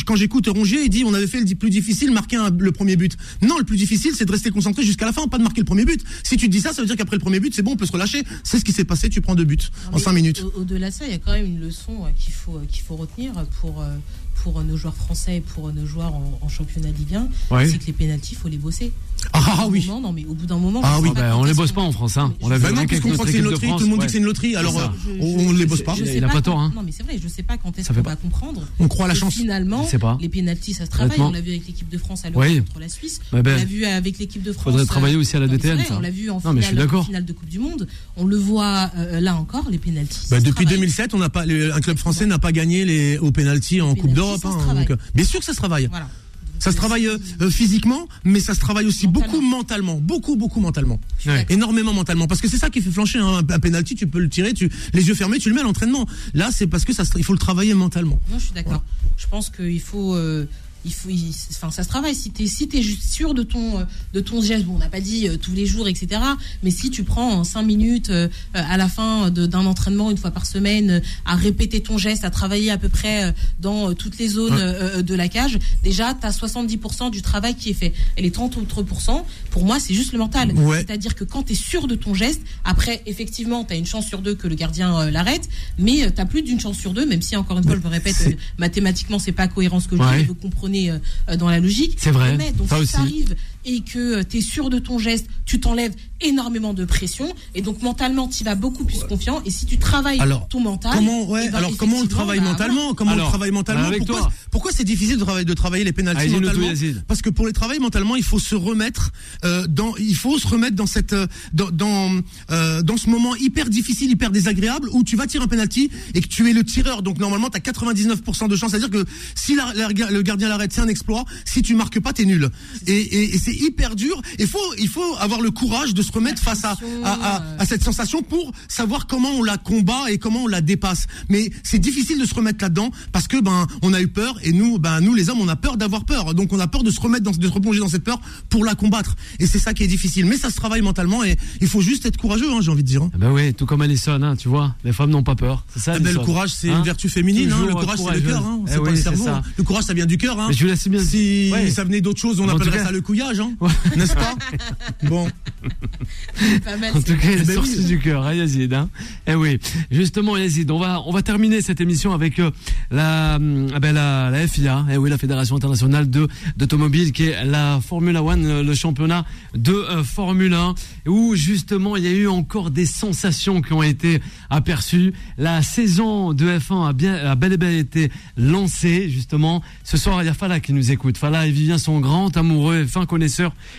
[SPEAKER 4] quand j'écoute Rongier, il dit on avait fait le plus difficile marquer un- le premier but. Non, le plus difficile c'est de rester concentré jusqu'à la fin, pas de marquer le premier but. Si tu te dis ça, ça veut dire qu'après le premier but, c'est bon, on peut se relâcher. C'est ce qui s'est passé, tu prends deux buts
[SPEAKER 3] Non,
[SPEAKER 4] en 5 minutes.
[SPEAKER 3] au- Au-delà de ça, il y a quand même une leçon euh, qu'il faut, qu'il faut retenir pour, pour nos joueurs français et pour nos joueurs en, en championnat Ligue 1.
[SPEAKER 2] Ouais.
[SPEAKER 3] C'est que les pénalties, il faut les bosser.
[SPEAKER 4] Ah, ah oui.
[SPEAKER 3] moment, non, mais au bout d'un moment.
[SPEAKER 4] Ah oui,
[SPEAKER 2] bah, on les bosse pas en France, hein. On l'a vu
[SPEAKER 4] Bah
[SPEAKER 3] pas
[SPEAKER 4] non,
[SPEAKER 2] avec
[SPEAKER 4] parce qu'on
[SPEAKER 2] notre
[SPEAKER 4] croit que c'est une loterie,
[SPEAKER 2] France,
[SPEAKER 4] tout le monde dit que c'est une loterie, alors euh,
[SPEAKER 3] Je-
[SPEAKER 4] on,
[SPEAKER 3] je-
[SPEAKER 4] on ne les bosse pas.
[SPEAKER 3] je
[SPEAKER 2] Il a pas tort, hein.
[SPEAKER 3] Non, mais c'est vrai, je sais pas quand est-ce qu'on
[SPEAKER 2] pas-
[SPEAKER 3] va comprendre.
[SPEAKER 4] On croit à la chance.
[SPEAKER 3] Finalement,
[SPEAKER 2] pas.
[SPEAKER 3] les pénalties, ça se travaille. On l'a vu avec l'équipe de France à l'Euro
[SPEAKER 2] Oui.
[SPEAKER 3] contre la Suisse.
[SPEAKER 2] Ben,
[SPEAKER 3] on l'a vu avec l'équipe de France.
[SPEAKER 2] Faudrait travailler aussi à la DTN.
[SPEAKER 3] On l'a vu en finale, de Coupe du Monde. On le voit euh, là encore, les pénalties.
[SPEAKER 4] Bah, depuis
[SPEAKER 3] travaille.
[SPEAKER 4] 2007, on n'a pas les- un club français n'a pas gagné les au penalty en Coupe
[SPEAKER 3] pénaltys,
[SPEAKER 4] d'Europe. hein, bien sûr que ça se travaille.
[SPEAKER 3] Voilà.
[SPEAKER 4] Ça se travaille euh, euh, physiquement, mais ça se travaille aussi
[SPEAKER 3] Mentalement.
[SPEAKER 4] beaucoup mentalement, beaucoup beaucoup mentalement,
[SPEAKER 2] Ouais.
[SPEAKER 4] énormément mentalement, parce que c'est ça qui fait flancher hein. un, penalty. Tu peux le tirer, tu les yeux fermés, tu le mets à l'entraînement. Là, c'est parce que ça, il faut le travailler mentalement.
[SPEAKER 3] Non, je suis d'accord. Je pense qu'il faut. euh, il faut, il- enfin, ça se travaille. Si t'es, si t'es juste sûr de ton, de ton geste, bon, on n'a pas dit euh, tous les jours, etc. Mais si tu prends en cinq minutes euh, à la fin d'un entraînement une fois par semaine euh, à répéter ton geste, à travailler à peu près dans toutes les zones
[SPEAKER 4] Ouais.
[SPEAKER 3] de la cage, déjà t'as 70% du travail qui est fait. Et les 30 autres pour moi, c'est juste le mental.
[SPEAKER 4] Ouais.
[SPEAKER 3] C'est-à-dire que quand t'es sûr de ton geste, après, effectivement, t'as une chance sur deux que le gardien l'arrête, mais t'as plus d'une chance sur deux, même si encore une fois, je me répète, mathématiquement, c'est pas cohérent ce que je dis, mais vous comprenez euh, dans la logique.
[SPEAKER 2] C'est vrai,
[SPEAKER 3] Mais, donc
[SPEAKER 2] ça
[SPEAKER 3] si
[SPEAKER 2] aussi.
[SPEAKER 3] ça arrive, et que tu es sûr de ton geste, tu t'enlèves énormément de pression. Et donc mentalement tu vas beaucoup plus confiant. Et si tu travailles ton mental
[SPEAKER 4] comment ouais, eh ben, alors comment on travaille bah, mentalement comment on travaille mentalement pourquoi, pourquoi c'est difficile de travailler de travailler les pénalités mentalement parce que pour les travailler mentalement il faut se remettre euh, dans il faut se remettre dans cette euh, dans dans, euh, dans ce moment hyper difficile hyper désagréable où tu vas tirer un penalty et que tu es le tireur. Donc normalement tu as 99% de chance c'est à dire que si le gardien l'arrête c'est un exploit. Si tu marques pas t'es nul. Et, et c'est hyper dur il faut il faut avoir le courage de se remettre face à, à, cette sensation pour savoir comment on la combat et comment on la dépasse. Mais c'est difficile de se remettre là-dedans parce que ben on a eu peur et nous ben nous les hommes on a peur d'avoir peur. Donc on a peur de se remettre dans de se replonger dans cette peur pour la combattre. Et c'est ça qui est difficile. Mais ça se travaille mentalement et il faut juste être courageux, hein, j'ai envie de dire.
[SPEAKER 2] Ben oui, tout comme Alison, hein, tu vois, les femmes n'ont pas peur. C'est ça.
[SPEAKER 4] Eh ben, le courage c'est une vertu féminine. Hein. Le courage c'est le cœur. Hein. C'est eh pas le cerveau. Le courage ça vient du cœur. Hein.
[SPEAKER 2] Je bien.
[SPEAKER 4] Si ça venait d'autre chose, on appellerait ça le couillage, n'est-ce pas [laughs] Bon.
[SPEAKER 2] en tout cas, il est du cœur, hein, Yazid. Hein eh oui, justement, Yazid, on va, on va terminer cette émission avec euh, la, ah ben la, la FIA, eh oui, la Fédération internationale de d'automobile, qui est la Formula One, le championnat de euh, Formule 1, où justement il y a eu encore des sensations qui ont été aperçues. La saison de F1 a bien, a bel et bien été lancée, justement. Ce soir, il y a Fala qui nous écoute. Fala et Vivien sont grand amoureux et fin connaisseurs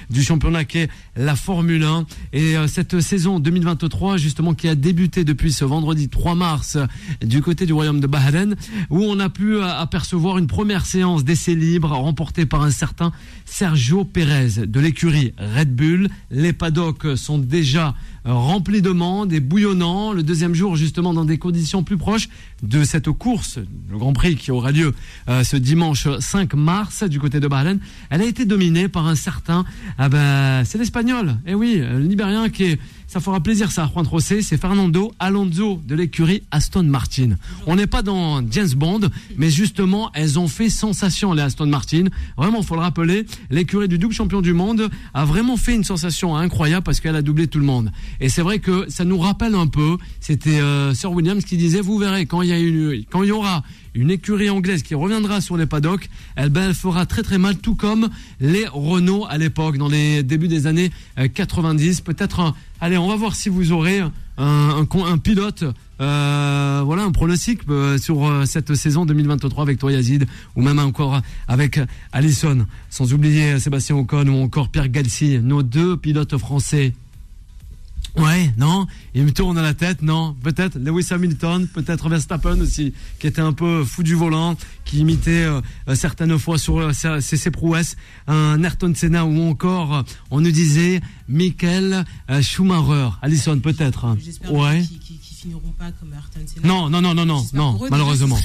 [SPEAKER 2] du championnat qui est la Formule 1. Et euh, cette saison 2023, justement, qui a débuté depuis ce vendredi 3 mars du côté du royaume de Bahreïn, où on a pu euh, apercevoir une première séance d'essai libre remportée par un certain Sergio Pérez de l'écurie Red Bull. Les paddocks sont déjà rempli de monde et bouillonnant. Le deuxième jour, justement, dans des conditions plus proches de cette course, le Grand Prix qui aura lieu euh, ce dimanche 5 mars du côté de Bahreïn, elle a été dominée par un certain, ah ben, c'est l'Espagnol. Et eh oui, le Libérien qui est ça fera plaisir ça, Juan José. C'est Fernando Alonso de l'écurie Aston Martin. On n'est pas dans James Bond, mais justement, elles ont fait sensation, les Aston Martin. Vraiment, faut le rappeler, l'écurie du double champion du monde a vraiment fait une sensation incroyable parce qu'elle a doublé tout le monde. Et c'est vrai que ça nous rappelle un peu, c'était euh, Sir Williams qui disait, vous verrez, quand il y, a une, quand il y aura une écurie anglaise qui reviendra sur les paddocks, elle, ben, elle fera très très mal, tout comme les Renault à l'époque, dans les débuts des années 90. Euh, Peut-être, allez, on va voir si vous aurez un pilote, euh, voilà, un pronostic euh, sur cette saison 2023 avec toi Yazid, ou même encore avec Allison, sans oublier Sébastien Ocon ou encore Pierre Galsi, nos deux pilotes français Ouais, non, il me tourne à la tête, non, peut-être Lewis Hamilton, peut-être Verstappen aussi, qui était un peu fou du volant, qui imitait euh, euh, certaines fois sur euh, ses, prouesses un Ayrton Senna ou encore, on nous disait Michael Schumacher, Allison peut-être. Hein.
[SPEAKER 3] Ouais finiront pas comme Ayrton Senna.
[SPEAKER 2] Non, non, non, non, non, non, malheureusement.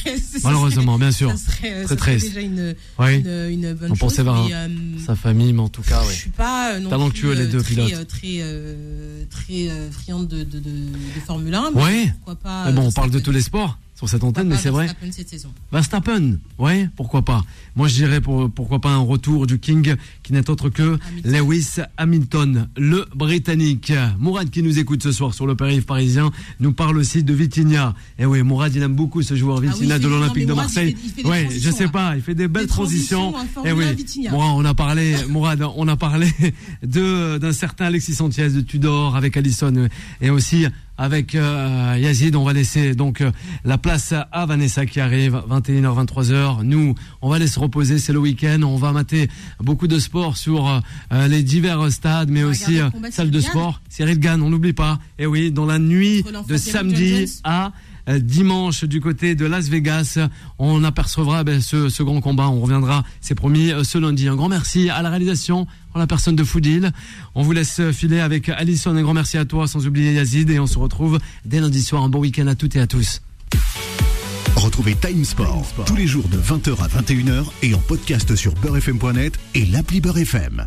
[SPEAKER 2] malheureusement, bien sûr. Ça
[SPEAKER 3] serait, très triste. déjà une, oui. une, une bonne
[SPEAKER 2] On
[SPEAKER 3] chose.
[SPEAKER 2] pensait vers euh, sa famille, mais en tout cas, oui.
[SPEAKER 3] Je suis pas euh, non
[SPEAKER 2] talentueux les deux
[SPEAKER 3] très,
[SPEAKER 2] pilotes.
[SPEAKER 3] Euh, très, euh, très euh, friande de, de, de, de Formule 1.
[SPEAKER 2] Oui. Pourquoi pas mais bon, on parle de tous les sports sur cette antenne, mais c'est vrai.
[SPEAKER 3] Verstappen cette saison.
[SPEAKER 2] Verstappen, ouais, pourquoi pas. Moi, je dirais pour, pourquoi pas un retour du King qui n'est autre que Lewis Hamilton, le Britannique. Mourad qui nous écoute ce soir sur le périph' parisien nous parle aussi de Vitinha. Et eh oui, Mourad, il aime beaucoup ce joueur ah Vitinha de l'Olympique de Marseille. Oui, je sais pas, il fait des belles transitions. Et eh oui, Mourad, on a parlé, Mourad, on a parlé [laughs] de d'un certain Alexis Sanchez de Tudor avec Allison et aussi avec euh, Yazid. On va laisser donc euh, la place à Vanessa qui arrive 21h 23h. Nous, on va laisser reposer, c'est le week-end. On va mater beaucoup de sport sur euh, les divers stades, mais aussi salles de sport. Cyril Gann, on n'oublie pas. Et oui, dans la nuit de samedi à dimanche du côté de Las Vegas. On apercevra ben, ce, ce, grand combat. On reviendra, c'est promis, ce lundi. Un grand merci à la réalisation, en la personne de Foodil. On vous laisse filer avec Alison. Un grand merci à toi, sans oublier Yazid. Et on se retrouve dès lundi soir. Un bon week-end à toutes et à tous.
[SPEAKER 1] Retrouvez Time Sport, tous les jours de 20h à 21h et en podcast sur beurrefm.net et l'appli Beurrefm.